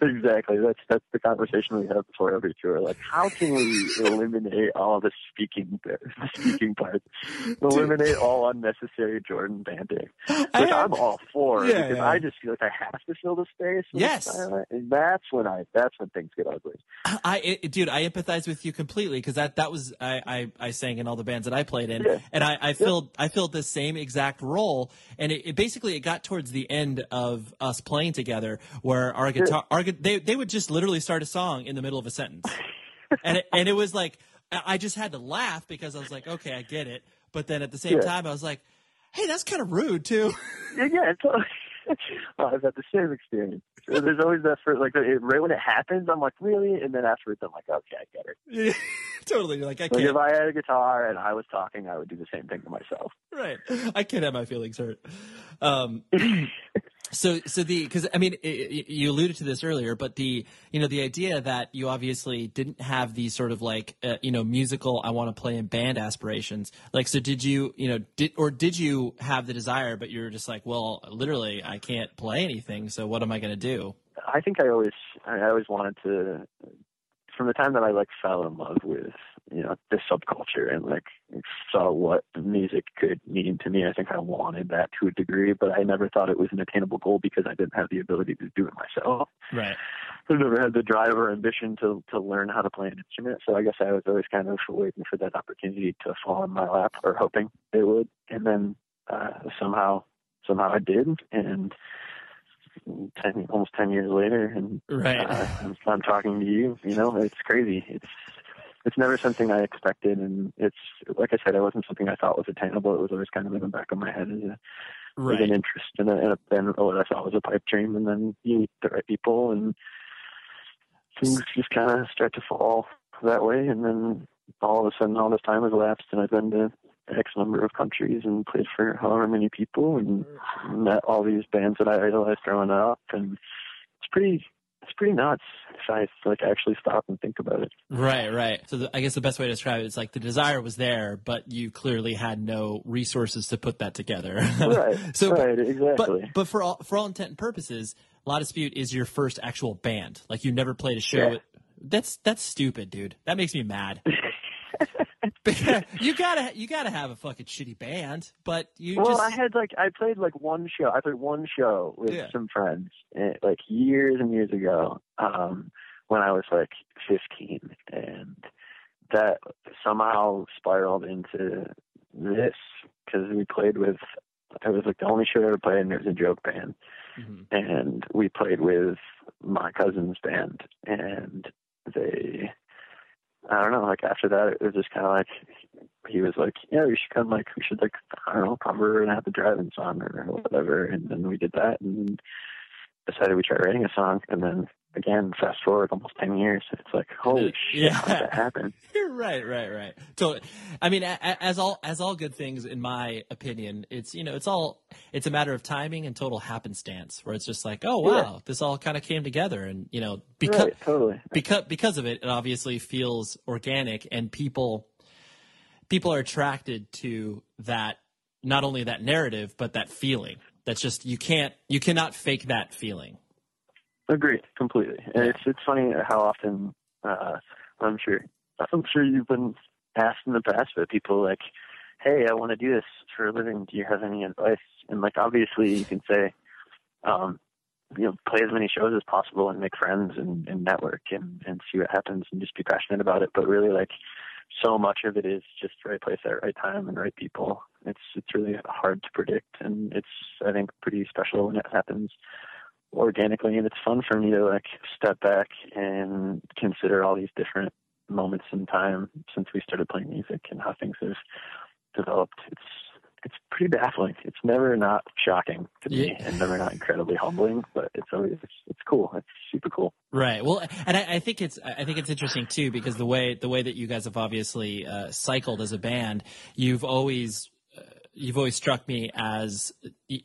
exactly. That's that's the conversation we have before every tour. Like, how can we eliminate all the speaking the speaking parts? Eliminate Dude. all unnecessary Jordan banting. Which I'm all for yeah, because yeah. I just feel like I have to fill the space. Yes, and that's when I that's when things get ugly. I, it, dude, I empathize with you completely because that that was I, I I sang in all the bands that I played in, yeah. and I I filled I filled the same exact role, and it, it basically it got towards the end of us playing together where our guitar, our, they, they would just literally start a song in the middle of a sentence. and, it, and it was like, I just had to laugh because I was like, okay, I get it. But then at the same yeah. time, I was like, hey, that's kind of rude too. Yeah, yeah. Totally. Oh, I've had the same experience. There's always that first, like, it, right when it happens, I'm like, really? And then afterwards, I'm like, okay, I get it. Totally. You're like, I can't. Like if I had a guitar and I was talking, I would do the same thing to myself. Right. I can't have my feelings hurt. Um, so, so the because I mean, it, you alluded to this earlier, but the you know the idea that you obviously didn't have these sort of like uh, you know musical I want to play in band aspirations. Like, so did you you know did or did you have the desire, but you're just like, well, literally, I can't play anything, so what am I going to do? I think I always I always wanted to from the time that I like fell in love with you know this subculture and like saw what music could mean to me. I think I wanted that to a degree, but I never thought it was an attainable goal because I didn't have the ability to do it myself. Right. I never had the drive or ambition to to learn how to play an instrument, so I guess I was always kind of waiting for that opportunity to fall in my lap or hoping it would, and then uh, somehow somehow I did, and ten almost ten years later, and right. uh, I'm, I'm talking to you. You know, it's crazy. It's it's never something I expected, and it's like I said, it wasn't something I thought was attainable. It was always kind of in the back of my head as a right. as an interest in a, in a and what I thought was a pipe dream, and then you meet the right people, and things just kind of start to fall that way, and then all of a sudden, all this time has elapsed, and I've been to X number of countries and played for however many people and met all these bands that I idolized growing up and it's pretty it's pretty nuts if I like actually stop and think about it. Right, right. So the, I guess the best way to describe it is like the desire was there, but you clearly had no resources to put that together. right. so, right, exactly. But, but for all for all intent and purposes, La Dispute is your first actual band. Like you never played a show. Yeah. That's that's stupid, dude. That makes me mad. you gotta you gotta have a fucking shitty band, but you well, just I had like I played like one show. I played one show with Yeah. some friends, eh, like years and years ago, um, when I was like 15, and that somehow spiraled into this because we played with. It was like the only show I ever played, and it was a joke band, Mhm. and we played with my cousin's band, and they. I don't know. Like after that, it was just kind of like he was like, "Yeah, we should come. Like we should like I don't know, cover and have the driving song or whatever." And then we did that and decided we try writing a song. And then again, fast forward almost ten years, it's like, holy shit, Yeah. that happen? right, right, right. So, I mean, as all as all good things, in my opinion, it's you know, it's all it's a matter of timing and total happenstance, where it's just like, oh wow, this all kind of came together, and you know, because right, totally. because because of it, it obviously feels organic, and people people are attracted to that not only that narrative but that feeling. That's just you can't you cannot fake that feeling. Agreed, completely. And Yeah. it's it's funny how often uh, I'm sure I'm sure you've been asked in the past by people like, "Hey, I want to do this for a living. Do you have any advice?" And like, obviously, you can say, um, you know, play as many shows as possible and make friends and, and network and and see what happens and just be passionate about it. But really, like, so much of it is just right place at right time and right people. It's it's really hard to predict, and it's I think pretty special when it happens organically and it's fun for me to like step back and consider all these different moments in time since we started playing music and how things have developed it's it's pretty baffling it's never not shocking to me Yeah. and never not incredibly humbling but it's always it's, it's cool it's super cool Right. Well, and I, I think it's I think it's interesting too because the way the way that you guys have obviously uh, cycled as a band, you've always you've always struck me as y-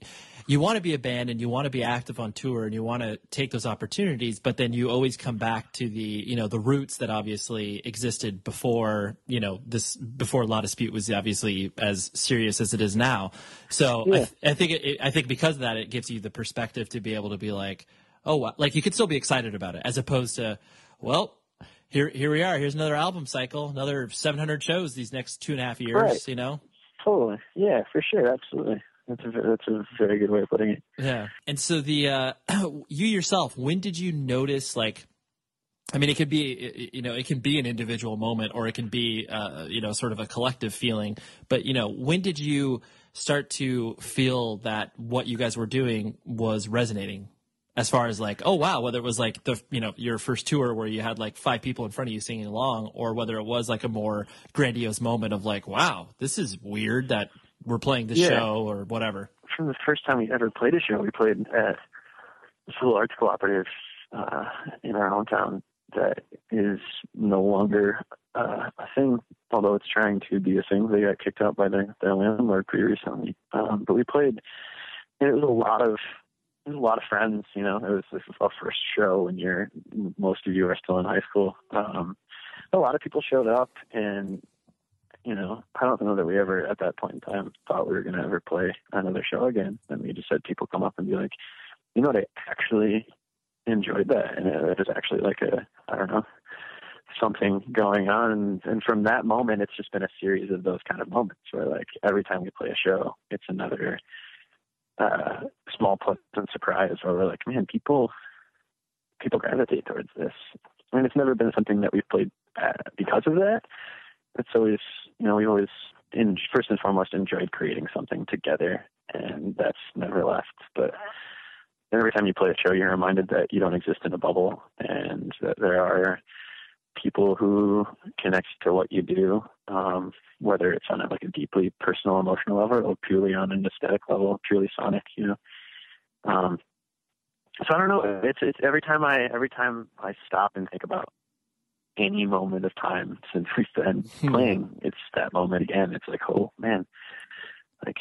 you want to be a band and you want to be active on tour and you want to take those opportunities, but then you always come back to the you know the roots that obviously existed before you know this before La Dispute was obviously as serious as it is now. So I, th- I think it, it, I think because of that, it gives you the perspective to be able to be like, oh, wow. like you could still be excited about it, as opposed to, well, here here we are. Here's another album cycle, another 700 shows these next two and a half years. Right. You know, totally yeah for sure absolutely that's a that's a very good way of putting it yeah. And so the uh, you yourself, when did you notice like? I mean, it could be, you know, it can be an individual moment or it can be, uh, you know, sort of a collective feeling. But, you know, when did you start to feel that what you guys were doing was resonating as far as like, oh, wow, whether it was like the, you know, your first tour where you had like five people in front of you singing along or whether it was like a more grandiose moment of like, wow, this is weird that we're playing this Yeah. show or whatever. from the first time we ever played a show, we played at this little arts cooperative uh, in our hometown that is no longer uh, a thing, although it's trying to be a thing. They got kicked out by their, their landlord pretty recently. Um, but we played, and it was a lot of a lot of friends. You know, it was this was our first show when you're most of you are still in high school. Um, a lot of people showed up, and you know, I don't know that we ever at that point in time thought we were going to ever play another show again. And we just had people come up and be like, you know what, I actually enjoyed that. And it was actually like a, I don't know, something going on. And, and from that moment, it's just been a series of those kind of moments where like every time we play a show, it's another uh, small pleasant surprise where we're like, man, people, people gravitate towards this. I mean, it's never been something that we've played uh, because of that it's always you know we always in first and foremost enjoyed creating something together and that's never left but every time you play a show you're reminded that you don't exist in a bubble and that there are people who connect to what you do um, whether it's on a, like a deeply personal emotional level or purely on an aesthetic level purely sonic you know um, so I don't know. It's it's every time I every time I stop and think about any moment of time since we've been Hmm. playing, it's that moment again. It's like, oh man, like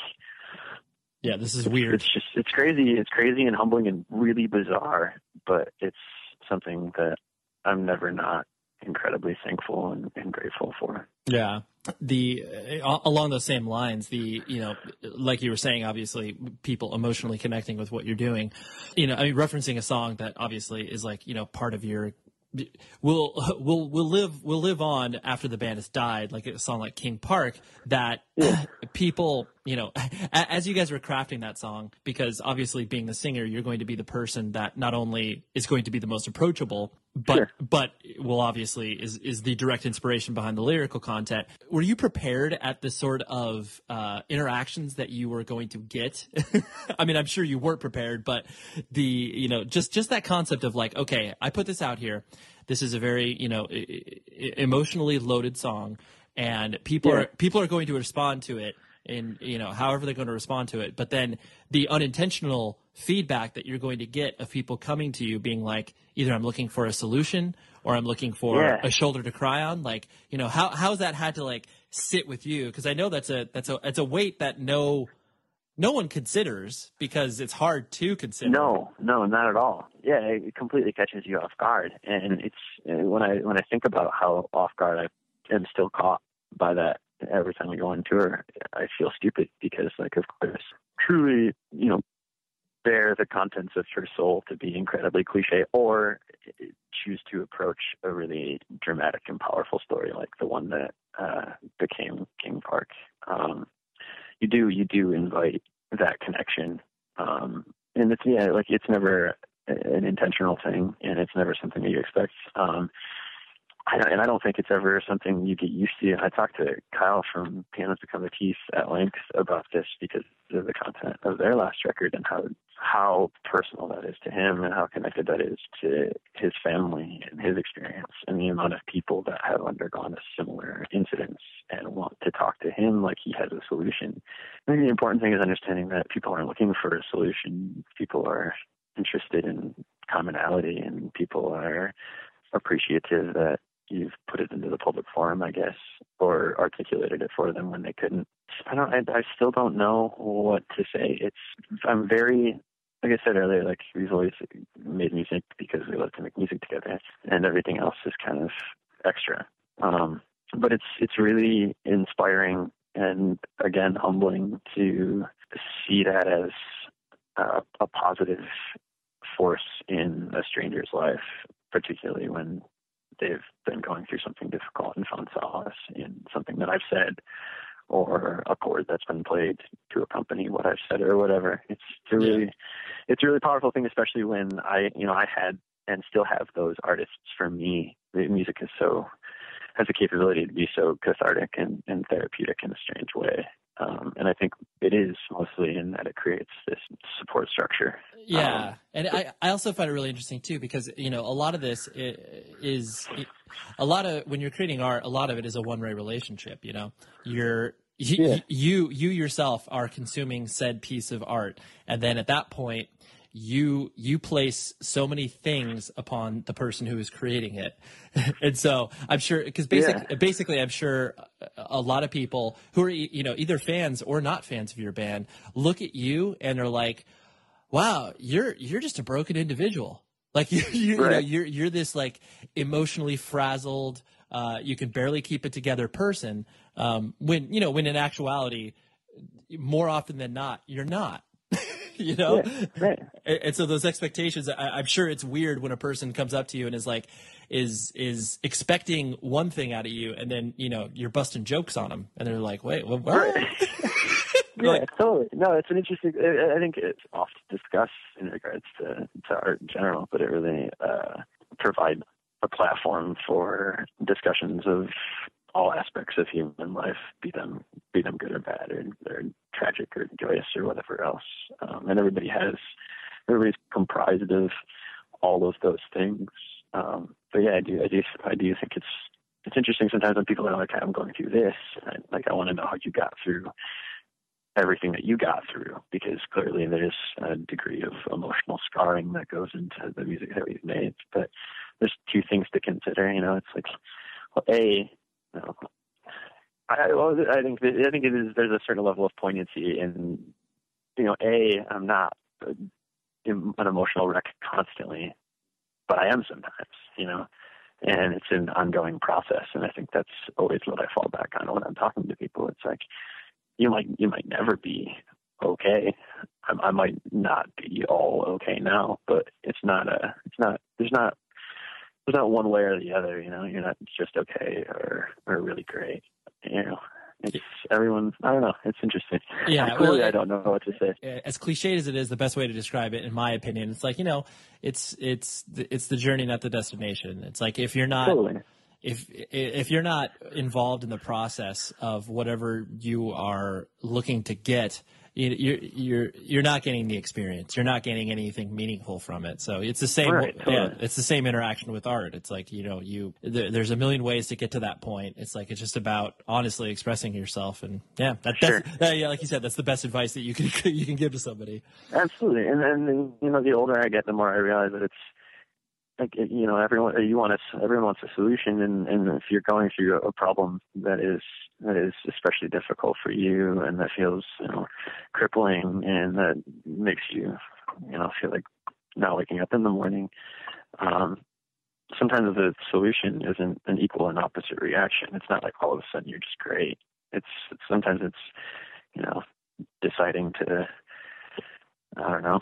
Yeah, this is weird. it's just it's crazy. It's crazy and humbling and really bizarre, but it's something that I'm never not incredibly thankful and, and grateful for. Yeah. The uh, along those same lines, the you know, like you were saying, obviously, people emotionally connecting with what you're doing. You know, I mean, referencing a song that obviously is like you know part of your will will will live will live on after the band has died, like a song like King Park. That yeah. people, you know, as you guys were crafting that song, because obviously being the singer, you're going to be the person that not only is going to be the most approachable, but sure. but well obviously is is the direct inspiration behind the lyrical content. Were you prepared at the sort of uh, interactions that you were going to get? I mean, I'm sure you weren't prepared, but the you know just just that concept of like, okay, I put this out here. This is a very you know emotionally loaded song, and people yeah. are people are going to respond to it in you know however they're going to respond to it. But then the unintentional feedback that you're going to get of people coming to you being like either I'm looking for a solution or I'm looking for yeah. a shoulder to cry on like you know how how's that had to like sit with you because I know that's a that's a it's a weight that no no one considers because it's hard to consider. No, no, not at all. Yeah, it completely catches you off guard, and it's when I when I think about how off guard I am still caught by that every time I go on tour, I feel stupid because, like, of course, truly, you know, bear the contents of your soul to be incredibly cliche or choose to approach a really dramatic and powerful story like the one that uh, became King Park. Um, you do you do invite that connection, um, and it's yeah like it's never an intentional thing, and it's never something that you expect. Um, and I don't think it's ever something you get used to. I talked to Kyle from Pianos Become the Teeth at length about this because of the content of their last record and how how personal that is to him and how connected that is to his family and his experience and the amount of people that have undergone a similar incident and want to talk to him like he has a solution. I think the important thing is understanding that people aren't looking for a solution. People are interested in commonality and people are appreciative that you've put it into the public forum, I guess, or articulated it for them when they couldn't. I don't. I, I still don't know what to say. It's. I'm very. Like I said earlier, like we've always made music because we love to make music together, and everything else is kind of extra. Um, but it's it's really inspiring and again humbling to see that as a, a positive force in a stranger's life, particularly when they've been going through something difficult and found solace in something that I've said or a chord that's been played to accompany what I've said or whatever. It's, it's a really, it's a really powerful thing, especially when I, you know, I had and still have those artists. For me, the music is so has the capability to be so cathartic and, and therapeutic in a strange way. Um, and I think it is mostly in that it creates this support structure. Yeah, um, and I, I also find it really interesting too because you know a lot of this is a lot of when you're creating art, a lot of it is a one way relationship. You know, you're you, yeah. you you yourself are consuming said piece of art, and then at that point you you place so many things upon the person who is creating it and so i'm sure because basically yeah. basically i'm sure a lot of people who are you know either fans or not fans of your band look at you and are like wow you're you're just a broken individual like you, you, right. you know you're you're this like emotionally frazzled uh, you can barely keep it together person um, when you know when in actuality more often than not you're not you know? Yeah, right. And, and, so those expectations, I, am sure it's weird when a person comes up to you and is like, is is expecting one thing out of you, and then you know you're busting jokes on them, and they're like, wait, what? what? yeah, like, totally. No, it's an interesting. I think it's oft discussed in regards to to art in general, but it really uh, provides a platform for discussions of all aspects of human life, be them be them good or bad, or, or tragic or joyous or whatever else. Um, and everybody has everybody's comprised of all of those things. Um, but yeah, I do I do I do think it's it's interesting sometimes when people are like, I'm going through this, and like I want to know how you got through everything that you got through because clearly there's a degree of emotional scarring that goes into the music that we've made. But there's two things to consider. You know, it's like, well, a no. I, well, I think I think it is. There's a certain level of poignancy in, you know, a I'm not uh, an emotional wreck constantly, but I am sometimes, you know, and it's an ongoing process. And I think that's always what I fall back on when I'm talking to people. It's like you might you might never be okay. I, I might not be all okay now, but it's not a it's not there's not there's not one way or the other. You know, you're not just okay or or really great. You know, it's everyone. I don't know. It's interesting. Yeah, clearly well, I don't know what to say. as cliched as it is, the best way to describe it, in my opinion, it's like you know, it's it's the, it's the journey, not the destination. It's like if you're not Totally. if if you're not involved in the process of whatever you are looking to get, you- you're you're you're not getting the experience. You're not getting anything meaningful from it. So it's the same. Right, yeah, it's the same interaction with art. It's like you know you there, there's a million ways to get to that point. It's like it's just about honestly expressing yourself. And yeah, that, Sure. that's, uh, yeah, like you said, that's the best advice that you can you can give to somebody. Absolutely, and then you know, the older I get, the more I realize that it's like you know, everyone you want a, everyone wants a solution, and and if you're going through a problem that is that is especially difficult for you, and that feels you know crippling, and that makes you you know feel like not waking up in the morning. Um, sometimes the solution isn't an equal and opposite reaction. It's not like all of a sudden you're just great. It's, it's sometimes it's you know deciding to I don't know,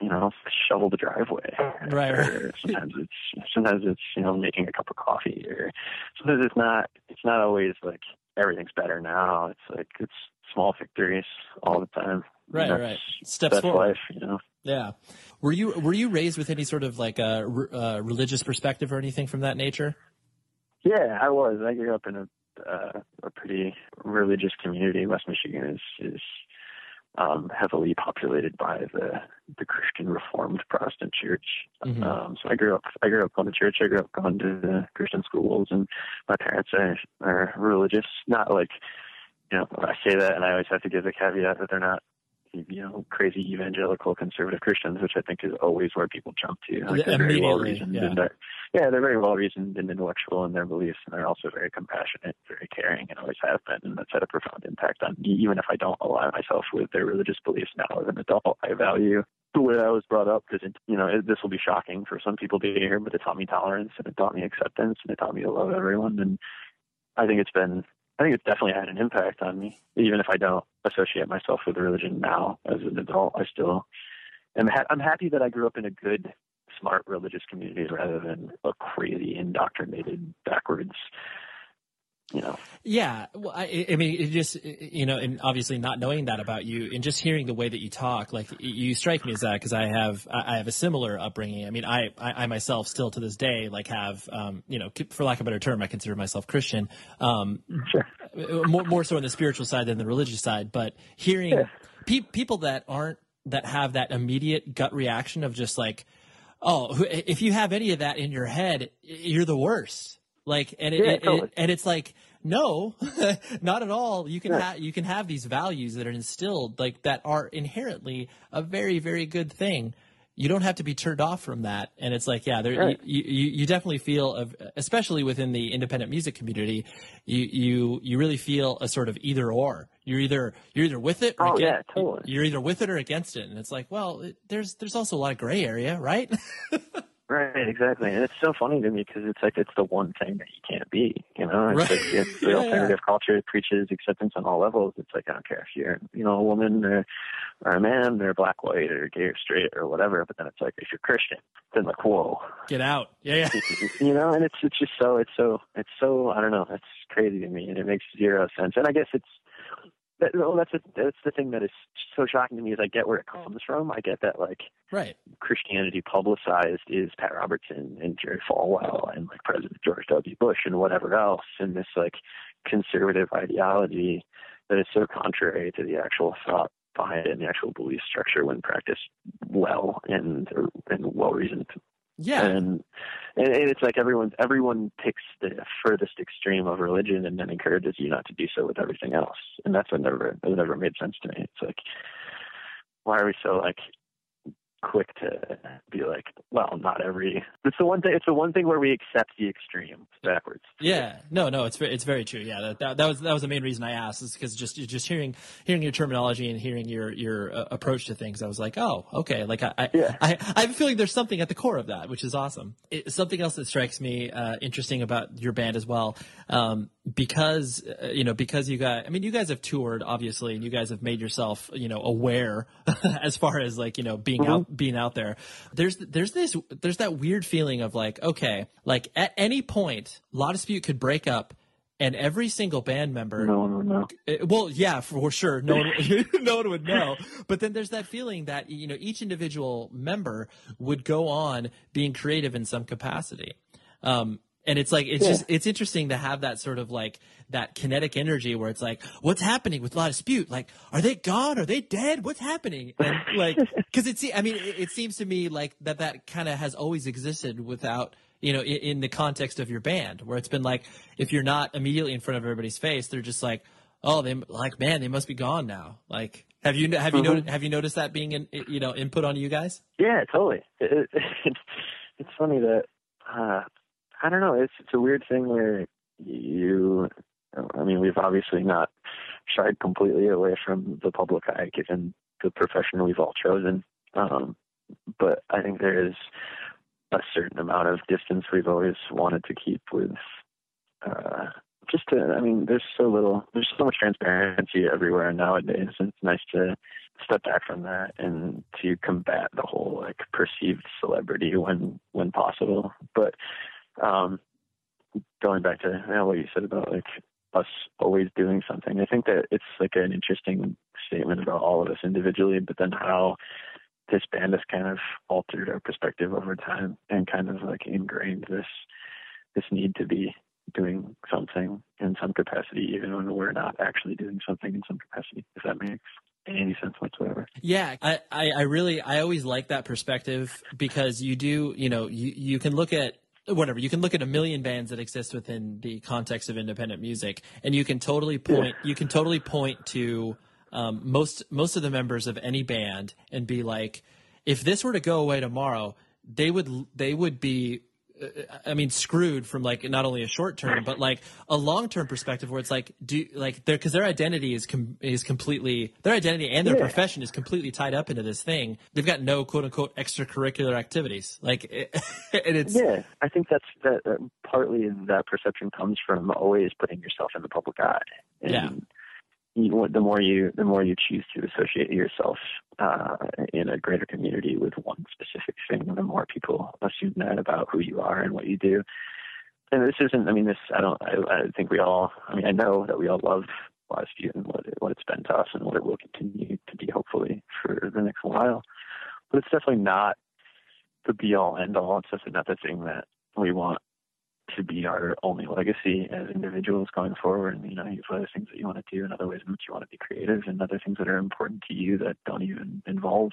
you know, shovel the driveway. Right. Or sometimes it's sometimes it's you know making a cup of coffee, or sometimes it's not. It's not always like everything's better now. It's like it's small victories all the time. Right, That's- right. Steps That's forward. life, you know. Yeah. Were you were you raised with any sort of like a uh, religious perspective or anything from that nature? Yeah, I was. I grew up in a uh, a pretty religious community. West Michigan is is um, heavily populated by the the Christian Reformed Protestant Church. Mhm. Um, so I grew up. I grew up going to church. I grew up going to the Christian schools, and my parents are, are religious. Not like you know. I say that, and I always have to give the caveat that they're not. You know, crazy evangelical conservative Christians, which I think is always where people jump to. Like they're very well reasoned yeah. and they're yeah, they're very well reasoned and intellectual in their beliefs, and they're also very compassionate, very caring, and always have been. And that's had a profound impact on me. Even if I don't align myself with their religious beliefs now as an adult, I value the way I was brought up because you know it, this will be shocking for some people to hear, but it taught me tolerance and it taught me acceptance and it taught me to love everyone. And I think it's been, I think it's definitely had an impact on me. Even if I don't associate myself with religion now as an adult, I still am. Ha- I'm happy that I grew up in a good smart religious community rather than a crazy indoctrinated backwards you know Yeah, well, I, I mean, it just you know, and obviously not knowing that about you, and just hearing the way that you talk, like you strike me as that because I have I have a similar upbringing. I mean, I, I I myself still to this day like have um you know, for lack of a better term, I consider myself Christian. Um, sure more more so on the spiritual side than the religious side, but hearing Yeah. pe- people that aren't that have that immediate gut reaction of just like, oh, if you have any of that in your head, you're the worst. Like, and it, Yeah, it- totally. and it's like, no, not at all. You can Yeah. have you can have these values that are instilled, like that are inherently a very very good thing. You don't have to be turned off from that, and it's like, yeah, there, Right. you, you you definitely feel, of, especially within the independent music community, you you you really feel a sort of either or. You're either you're either with it, or Oh, against, yeah, totally. You're either with it or against it, and it's like, well, it, there's there's also a lot of gray area, right? right exactly and it's so funny to me because it's like it's the one thing that you can't be you know it's Right. like it's the Yeah, alternative culture preaches acceptance on all levels it's like i don't care if you're you know a woman or, or a man or black white or gay or straight or whatever but then it's like if you're christian then like whoa Get out, yeah, yeah. you know, and it's it's just so it's so it's so I don't know, it's crazy to me, and it makes zero sense. And I guess it's that, well, that's the that's the thing that is so shocking to me is I get where it comes mm. from. I get that like right. Christianity publicized is Pat Robertson and Jerry Falwell and like President George W. Bush and whatever else, and this like conservative ideology that is so contrary to the actual thought behind it and the actual belief structure when practiced well and and well reasoned Yeah, and and it's like everyone everyone picks the furthest extreme of religion and then encourages you not to do so with everything else. And that's what never that never made sense to me. It's like why are we so like quick to be like well not every it's the one thing it's the one thing where we accept the extreme backwards Yeah, no, no, it's very, it's very true. Yeah, that, that, that was that was the main reason I asked is because just just hearing hearing your terminology and hearing your your uh, approach to things, I was like, oh, okay, like I I, Yeah. I I have a feeling there's something at the core of that, which is awesome. It, something else that strikes me uh, interesting about your band as well. Um, because uh, you know because you guys i mean you guys have toured obviously and you guys have made yourself you know aware as far as like you know being mm-hmm. out being out there. There's there's this there's that weird feeling of like okay like at any point La Dispute could break up and every single band member no one would know. Uh, well yeah for sure. No one no one would know. But then there's that feeling that you know each individual member would go on being creative in some capacity. Um, and it's like it's yeah. just it's interesting to have that sort of like that kinetic energy where it's like what's happening with La Dispute? Like are they gone? Are they dead? What's happening? And like because it's i mean it, it, seems to me like that that kind of has always existed without you know in, in, the context of your band where it's been like if you're not immediately in front of everybody's face they're just like oh they like man they must be gone now. Like have you have you mm-hmm. noticed have you noticed that being in you know input on you guys? Yeah totally. It, it, it's it's funny that uh, I don't know. It's it's a weird thing where you. I mean, we've obviously not shied completely away from the public eye, given the profession we've all chosen. Um, but I think there is a certain amount of distance we've always wanted to keep with. Uh, just to, I mean, there's so little, there's so much transparency everywhere nowadays, it's nice to step back from that and to combat the whole like perceived celebrity when when possible. But um, going back to you know, what you said about like us always doing something, I think that it's like an interesting statement about all of us individually, but then how this band has kind of altered our perspective over time and kind of like ingrained this this need to be doing something in some capacity, even when we're not actually doing something in some capacity. If that makes any sense whatsoever. Yeah, I, I, I really I always like that perspective because you do you know you you can look at whatever you can look at a million bands that exist within the context of independent music and you can totally point yeah. you can totally point to um, most most of the members of any band and be like if this were to go away tomorrow they would they would be I mean, screwed from like not only a short term, but like a long term perspective, where it's like, do like their because their identity is com- is completely their identity and their yeah. profession is completely tied up into this thing. They've got no quote unquote extracurricular activities. Like, it, and it's yeah. I think that's that partly that perception comes from always putting yourself in the public eye. And, yeah you, the more you the more you choose to associate yourself uh, in a greater community with one specific thing, the more people assume that about who you are and what you do. And this isn't. I mean, this. I don't. I, I think we all. I mean, I know that we all love Dispute and what it, what it's been to us and what it will continue to be, hopefully, for the next while. But it's definitely not the be all end all. It's definitely not the thing that we want to be our only legacy as individuals going forward. And, you know, you have other things that you want to do and other ways in which you want to be creative and other things that are important to you that don't even involve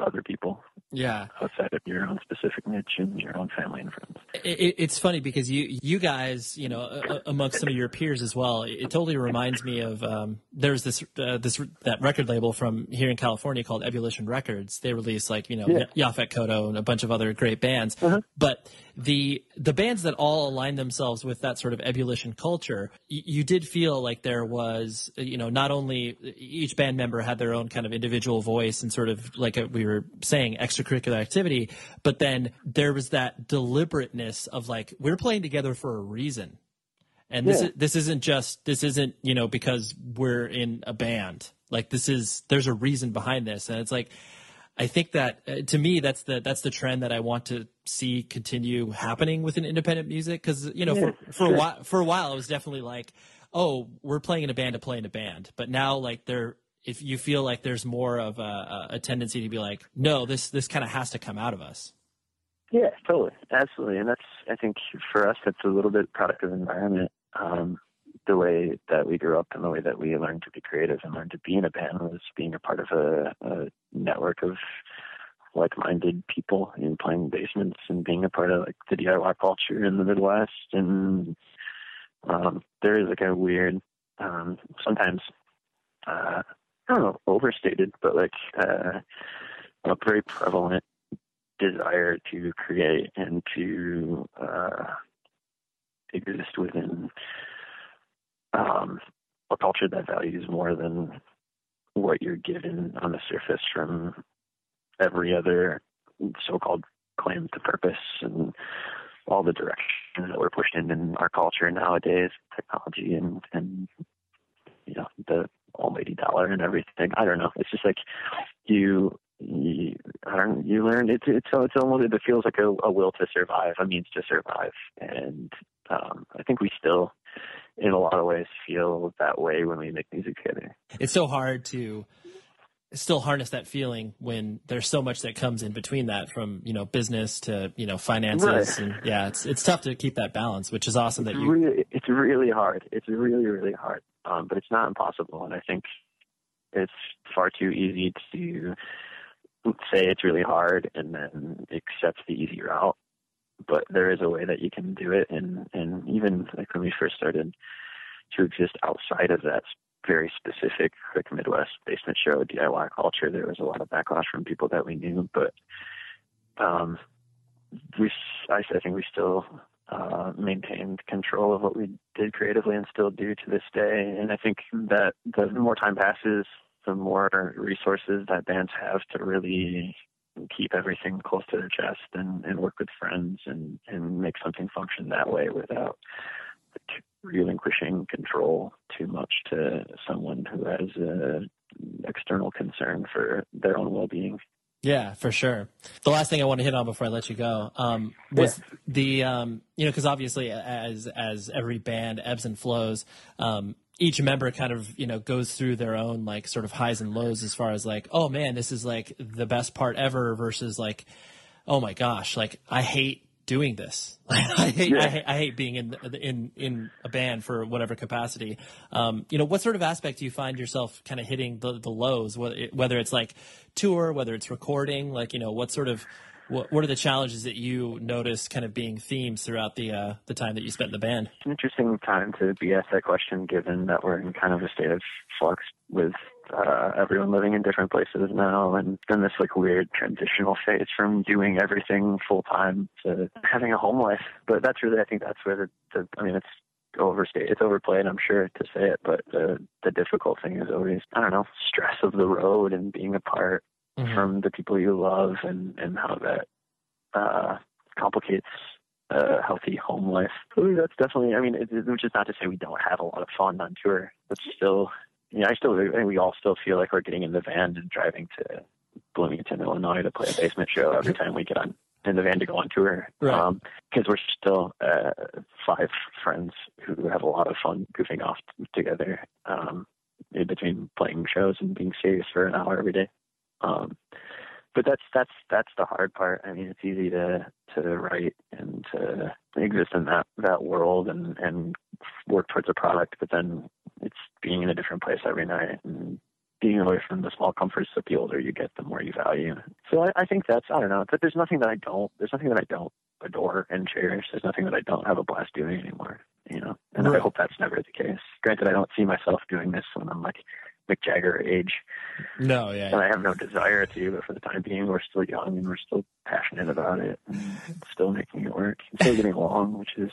other people. Yeah. Outside of your own specific niche and your own family and friends. It, it's funny because you you guys, you know, amongst some of your peers as well, it totally reminds me of um, there's this uh, this that record label from here in California called Ebullition Records. They release like you know yeah. Yaphet Kotto and a bunch of other great bands, uh-huh. but the the bands that all align themselves with that sort of ebullition culture, y- you did feel like there was, you know, not only each band member had their own kind of individual voice and sort of like a, we were saying extracurricular activity, but then there was that deliberateness of like we're playing together for a reason. And this yeah. is, this isn't just this isn't you know because we're in a band like this is there's a reason behind this and it's like I think that uh, to me that's the that's the trend that I want to see continue happening within independent music because you know yeah, for for sure. a while for a while it was definitely like oh we're playing in a band to play in a band. But now like there if you feel like there's more of a, a tendency to be like no this this kind of has to come out of us. Yeah totally. Absolutely. And that's I think for us that's a little bit product of environment. Um, the way that we grew up and the way that we learned to be creative and learned to be in a band was being a part of a, a network of like-minded people and playing basements and being a part of like the DIY culture in the Midwest. And um, there is like a weird, um, sometimes uh, I don't know, overstated, but like uh, a very prevalent desire to create and to uh, exist within um, a culture that values more than what you're given on the surface from every other so-called claim to purpose and all the direction that we're pushed in in our culture nowadays, technology and and you know the almighty dollar and everything. I don't know. It's just like you. You, I don't. You learn. It's it's it's almost. It feels like a, a will to survive, a means to survive, and um, I think we still, in a lot of ways, feel that way when we make music together. It's so hard to still harness that feeling when there's so much that comes in between that from you know business to you know finances Right. and yeah it's it's tough to keep that balance which is awesome that you really, it's really hard. It's really, really hard. Um, but it's not impossible. And I think it's far too easy to say it's really hard and then accept the easy route. But there is a way that you can do it. And, and even like when we first started to exist outside of that very specific like Midwest basement show DIY culture, there was a lot of backlash from people that we knew. But um, we, I, I think we still uh, maintained control of what we did creatively and still do to this day. And I think that the more time passes, the more resources that bands have to really keep everything close to their chest and, and work with friends and, and make something function that way without relinquishing control too much to someone who has a external concern for their own well-being. Yeah, for sure. The last thing I want to hit on before I let you go um, was the um, you know because obviously as as every band ebbs and flows, um, each member kind of you know goes through their own like sort of highs and lows as far as like oh man this is like the best part ever versus like oh my gosh like I hate doing this. I hate, I hate I hate being in in in a band for whatever capacity. Um, you know, what sort of aspect do you find yourself kind of hitting the, the lows? Whether it- whether it's like tour, whether it's recording, like you know, what sort of what, what are the challenges that you notice kind of being themes throughout the uh, the time that you spent in the band? It's an interesting time to be asked that question, given that we're in kind of a state of flux with uh, everyone living in different places now, and then this like weird transitional phase from doing everything full time to having a home life. But that's really, I think, that's where the, the I mean, it's overstated, it's overplayed, I'm sure, to say it, but the the difficult thing is always, I don't know, stress of the road and being apart from the people you love, and and how that uh, complicates a healthy home life. Ooh, That's definitely. I mean, it, it- which is not to say we don't have a lot of fun on tour. But still, yeah, I still. I think we all still feel like we're getting in the van and driving to Bloomington, Illinois, to play a basement show every time we get on in the van to go on tour. Right. Because we're still uh, five friends who have a lot of fun goofing off together um, in between playing shows and being serious for an hour every day. Um, but that's that's that's the hard part. I mean, it's easy to to write and to exist in that that world and and work towards a product, but then it's being in a different place every night and being away from the small comforts that the older you get, the more you value. So I, I think that's I don't know. But there's nothing that I don't. There's nothing that I don't adore and cherish. There's nothing that I don't have a blast doing anymore. You know, and Right. I hope that's never the case. Granted, I don't see myself doing this when I'm like Mick Jagger age No, yeah, and I have no desire to, but for the time being, we're still young and we're still passionate about it and mm-hmm. still making it work. And still getting along, which is,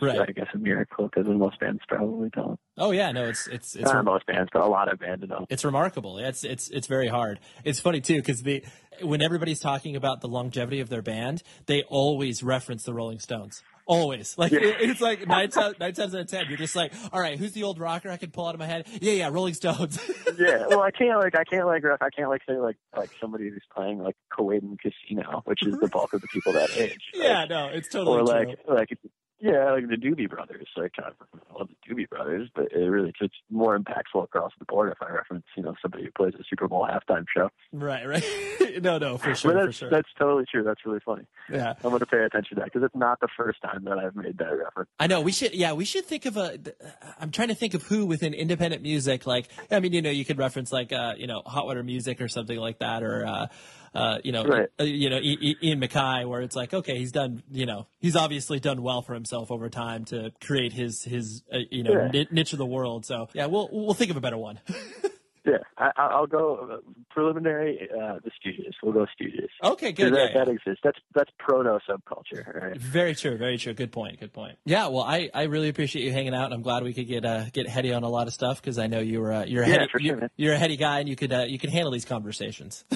Right. I guess, a miracle because most bands probably don't. Oh yeah, no, it's it's it's Not most bands, but a lot of bands don't. It's remarkable. It's it's it's very hard. It's funny too because the when everybody's talking about the longevity of their band, they always reference the Rolling Stones. Always, like it- it's like nine times nine times out of ten, you're just like, all right, who's the old rocker I can pull out of my head? Yeah, yeah, Rolling Stones. yeah, well, I can't like I can't like I can't like say like like somebody who's playing like Kuwait and Casino, which is the bulk of the people that age. Like, yeah, no, it's totally or true. like like yeah, like the Doobie Brothers. Like I kind of love the Doobie Brothers, but it really it's more impactful across the board if I reference you know somebody who plays a Super Bowl halftime show. Right, right. no, no, for sure, but for sure. that's totally true. That's really funny. Yeah, I'm going to pay attention to that because it's not the first time that I've made that reference. I know. We should, yeah, we should think of a. I'm trying to think of who within independent music, like, I mean, you know, you could reference like, uh, you know, Hot Water Music or something like that, or, uh, uh, you know, Right. uh, you know, Ian MacKaye, where it's like, okay, he's done, you know, he's obviously done well for himself over time to create his his, uh, you know, Yeah. niche of the world. So yeah, we'll we'll think of a better one. Yeah, I, I- I'll go uh, preliminary. Uh, the Stooges. We'll go Stooges. Okay, good. That, Yeah, yeah. that exists. That's that's proto subculture. Right? Very true, very true. Good point, good point. Yeah, well, I, I really appreciate you hanging out. I'm glad we could get uh, get heady on a lot of stuff because I know you were uh, you're a Yeah, heady, for sure, you're, you're a heady guy and you could uh, you can handle these conversations.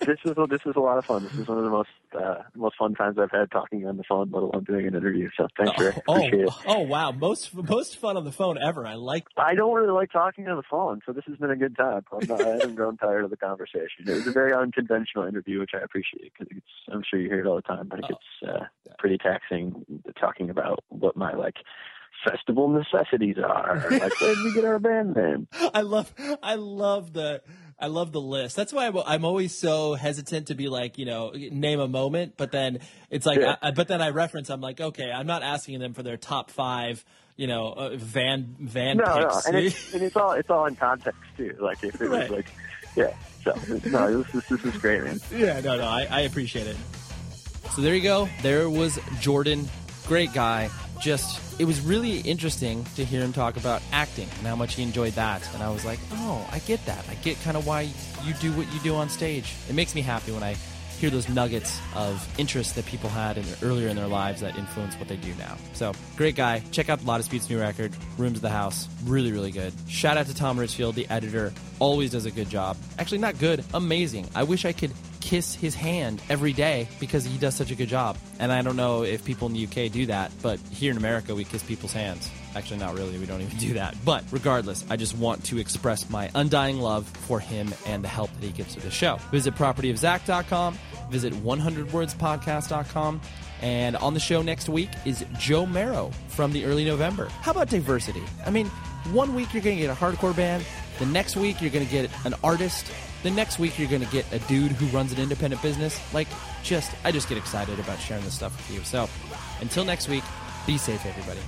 this is this is a lot of fun. This is one of the most uh, most fun times I've had talking on the phone, let alone doing an interview. So thanks for oh, appreciate oh, oh wow, most most fun on the phone ever. I like. I don't really like talking on the phone, so this has been a good time. I'm not, I haven't grown tired of the conversation. It was a very unconventional interview, which I appreciate because I'm sure you hear it all the time, but it gets uh, pretty taxing talking about what my like festival necessities are. Like, where did we get our band name? I love, I love the, I love the list. That's why I'm, I'm always so hesitant to be like, you know, name a moment. But then it's like, Yeah. I, but then I reference. I'm like, okay, I'm not asking them for their top five, you know, uh, van van No, no, and it's, and it's all it's all in context too. Like if it was Right. like, yeah. So no, this is this is great, man. Yeah, no, no, I, I appreciate it. So there you go. There was Jordan, great guy. Just it was really interesting to hear him talk about acting and how much he enjoyed that. And I was like, oh, I get that. I get kind of why you do what you do on stage. It makes me happy when I hear those nuggets of interest that people had in earlier in their lives that influence what they do now. So great guy. Check out La Dispute's new record, Rooms of the House. Really, really good. Shout out to Tom Richfield, the editor. Always does a good job. Actually, not good, amazing. I wish I could kiss his hand every day because he does such a good job. And I don't know if people in the UK do that, but here in America, we kiss people's hands. Actually, not really. We don't even do that. But regardless, I just want to express my undying love for him and the help that he gives to the show. Visit propertyofzach.com, visit 100wordspodcast.com, and on the show next week is Joe Marro from the early November. How about diversity? I mean, one week you're going to get a hardcore band, the next week you're going to get an artist, the next week you're going to get a dude who runs an independent business. Like, just, I just get excited about sharing this stuff with you. So, until next week, be safe, everybody.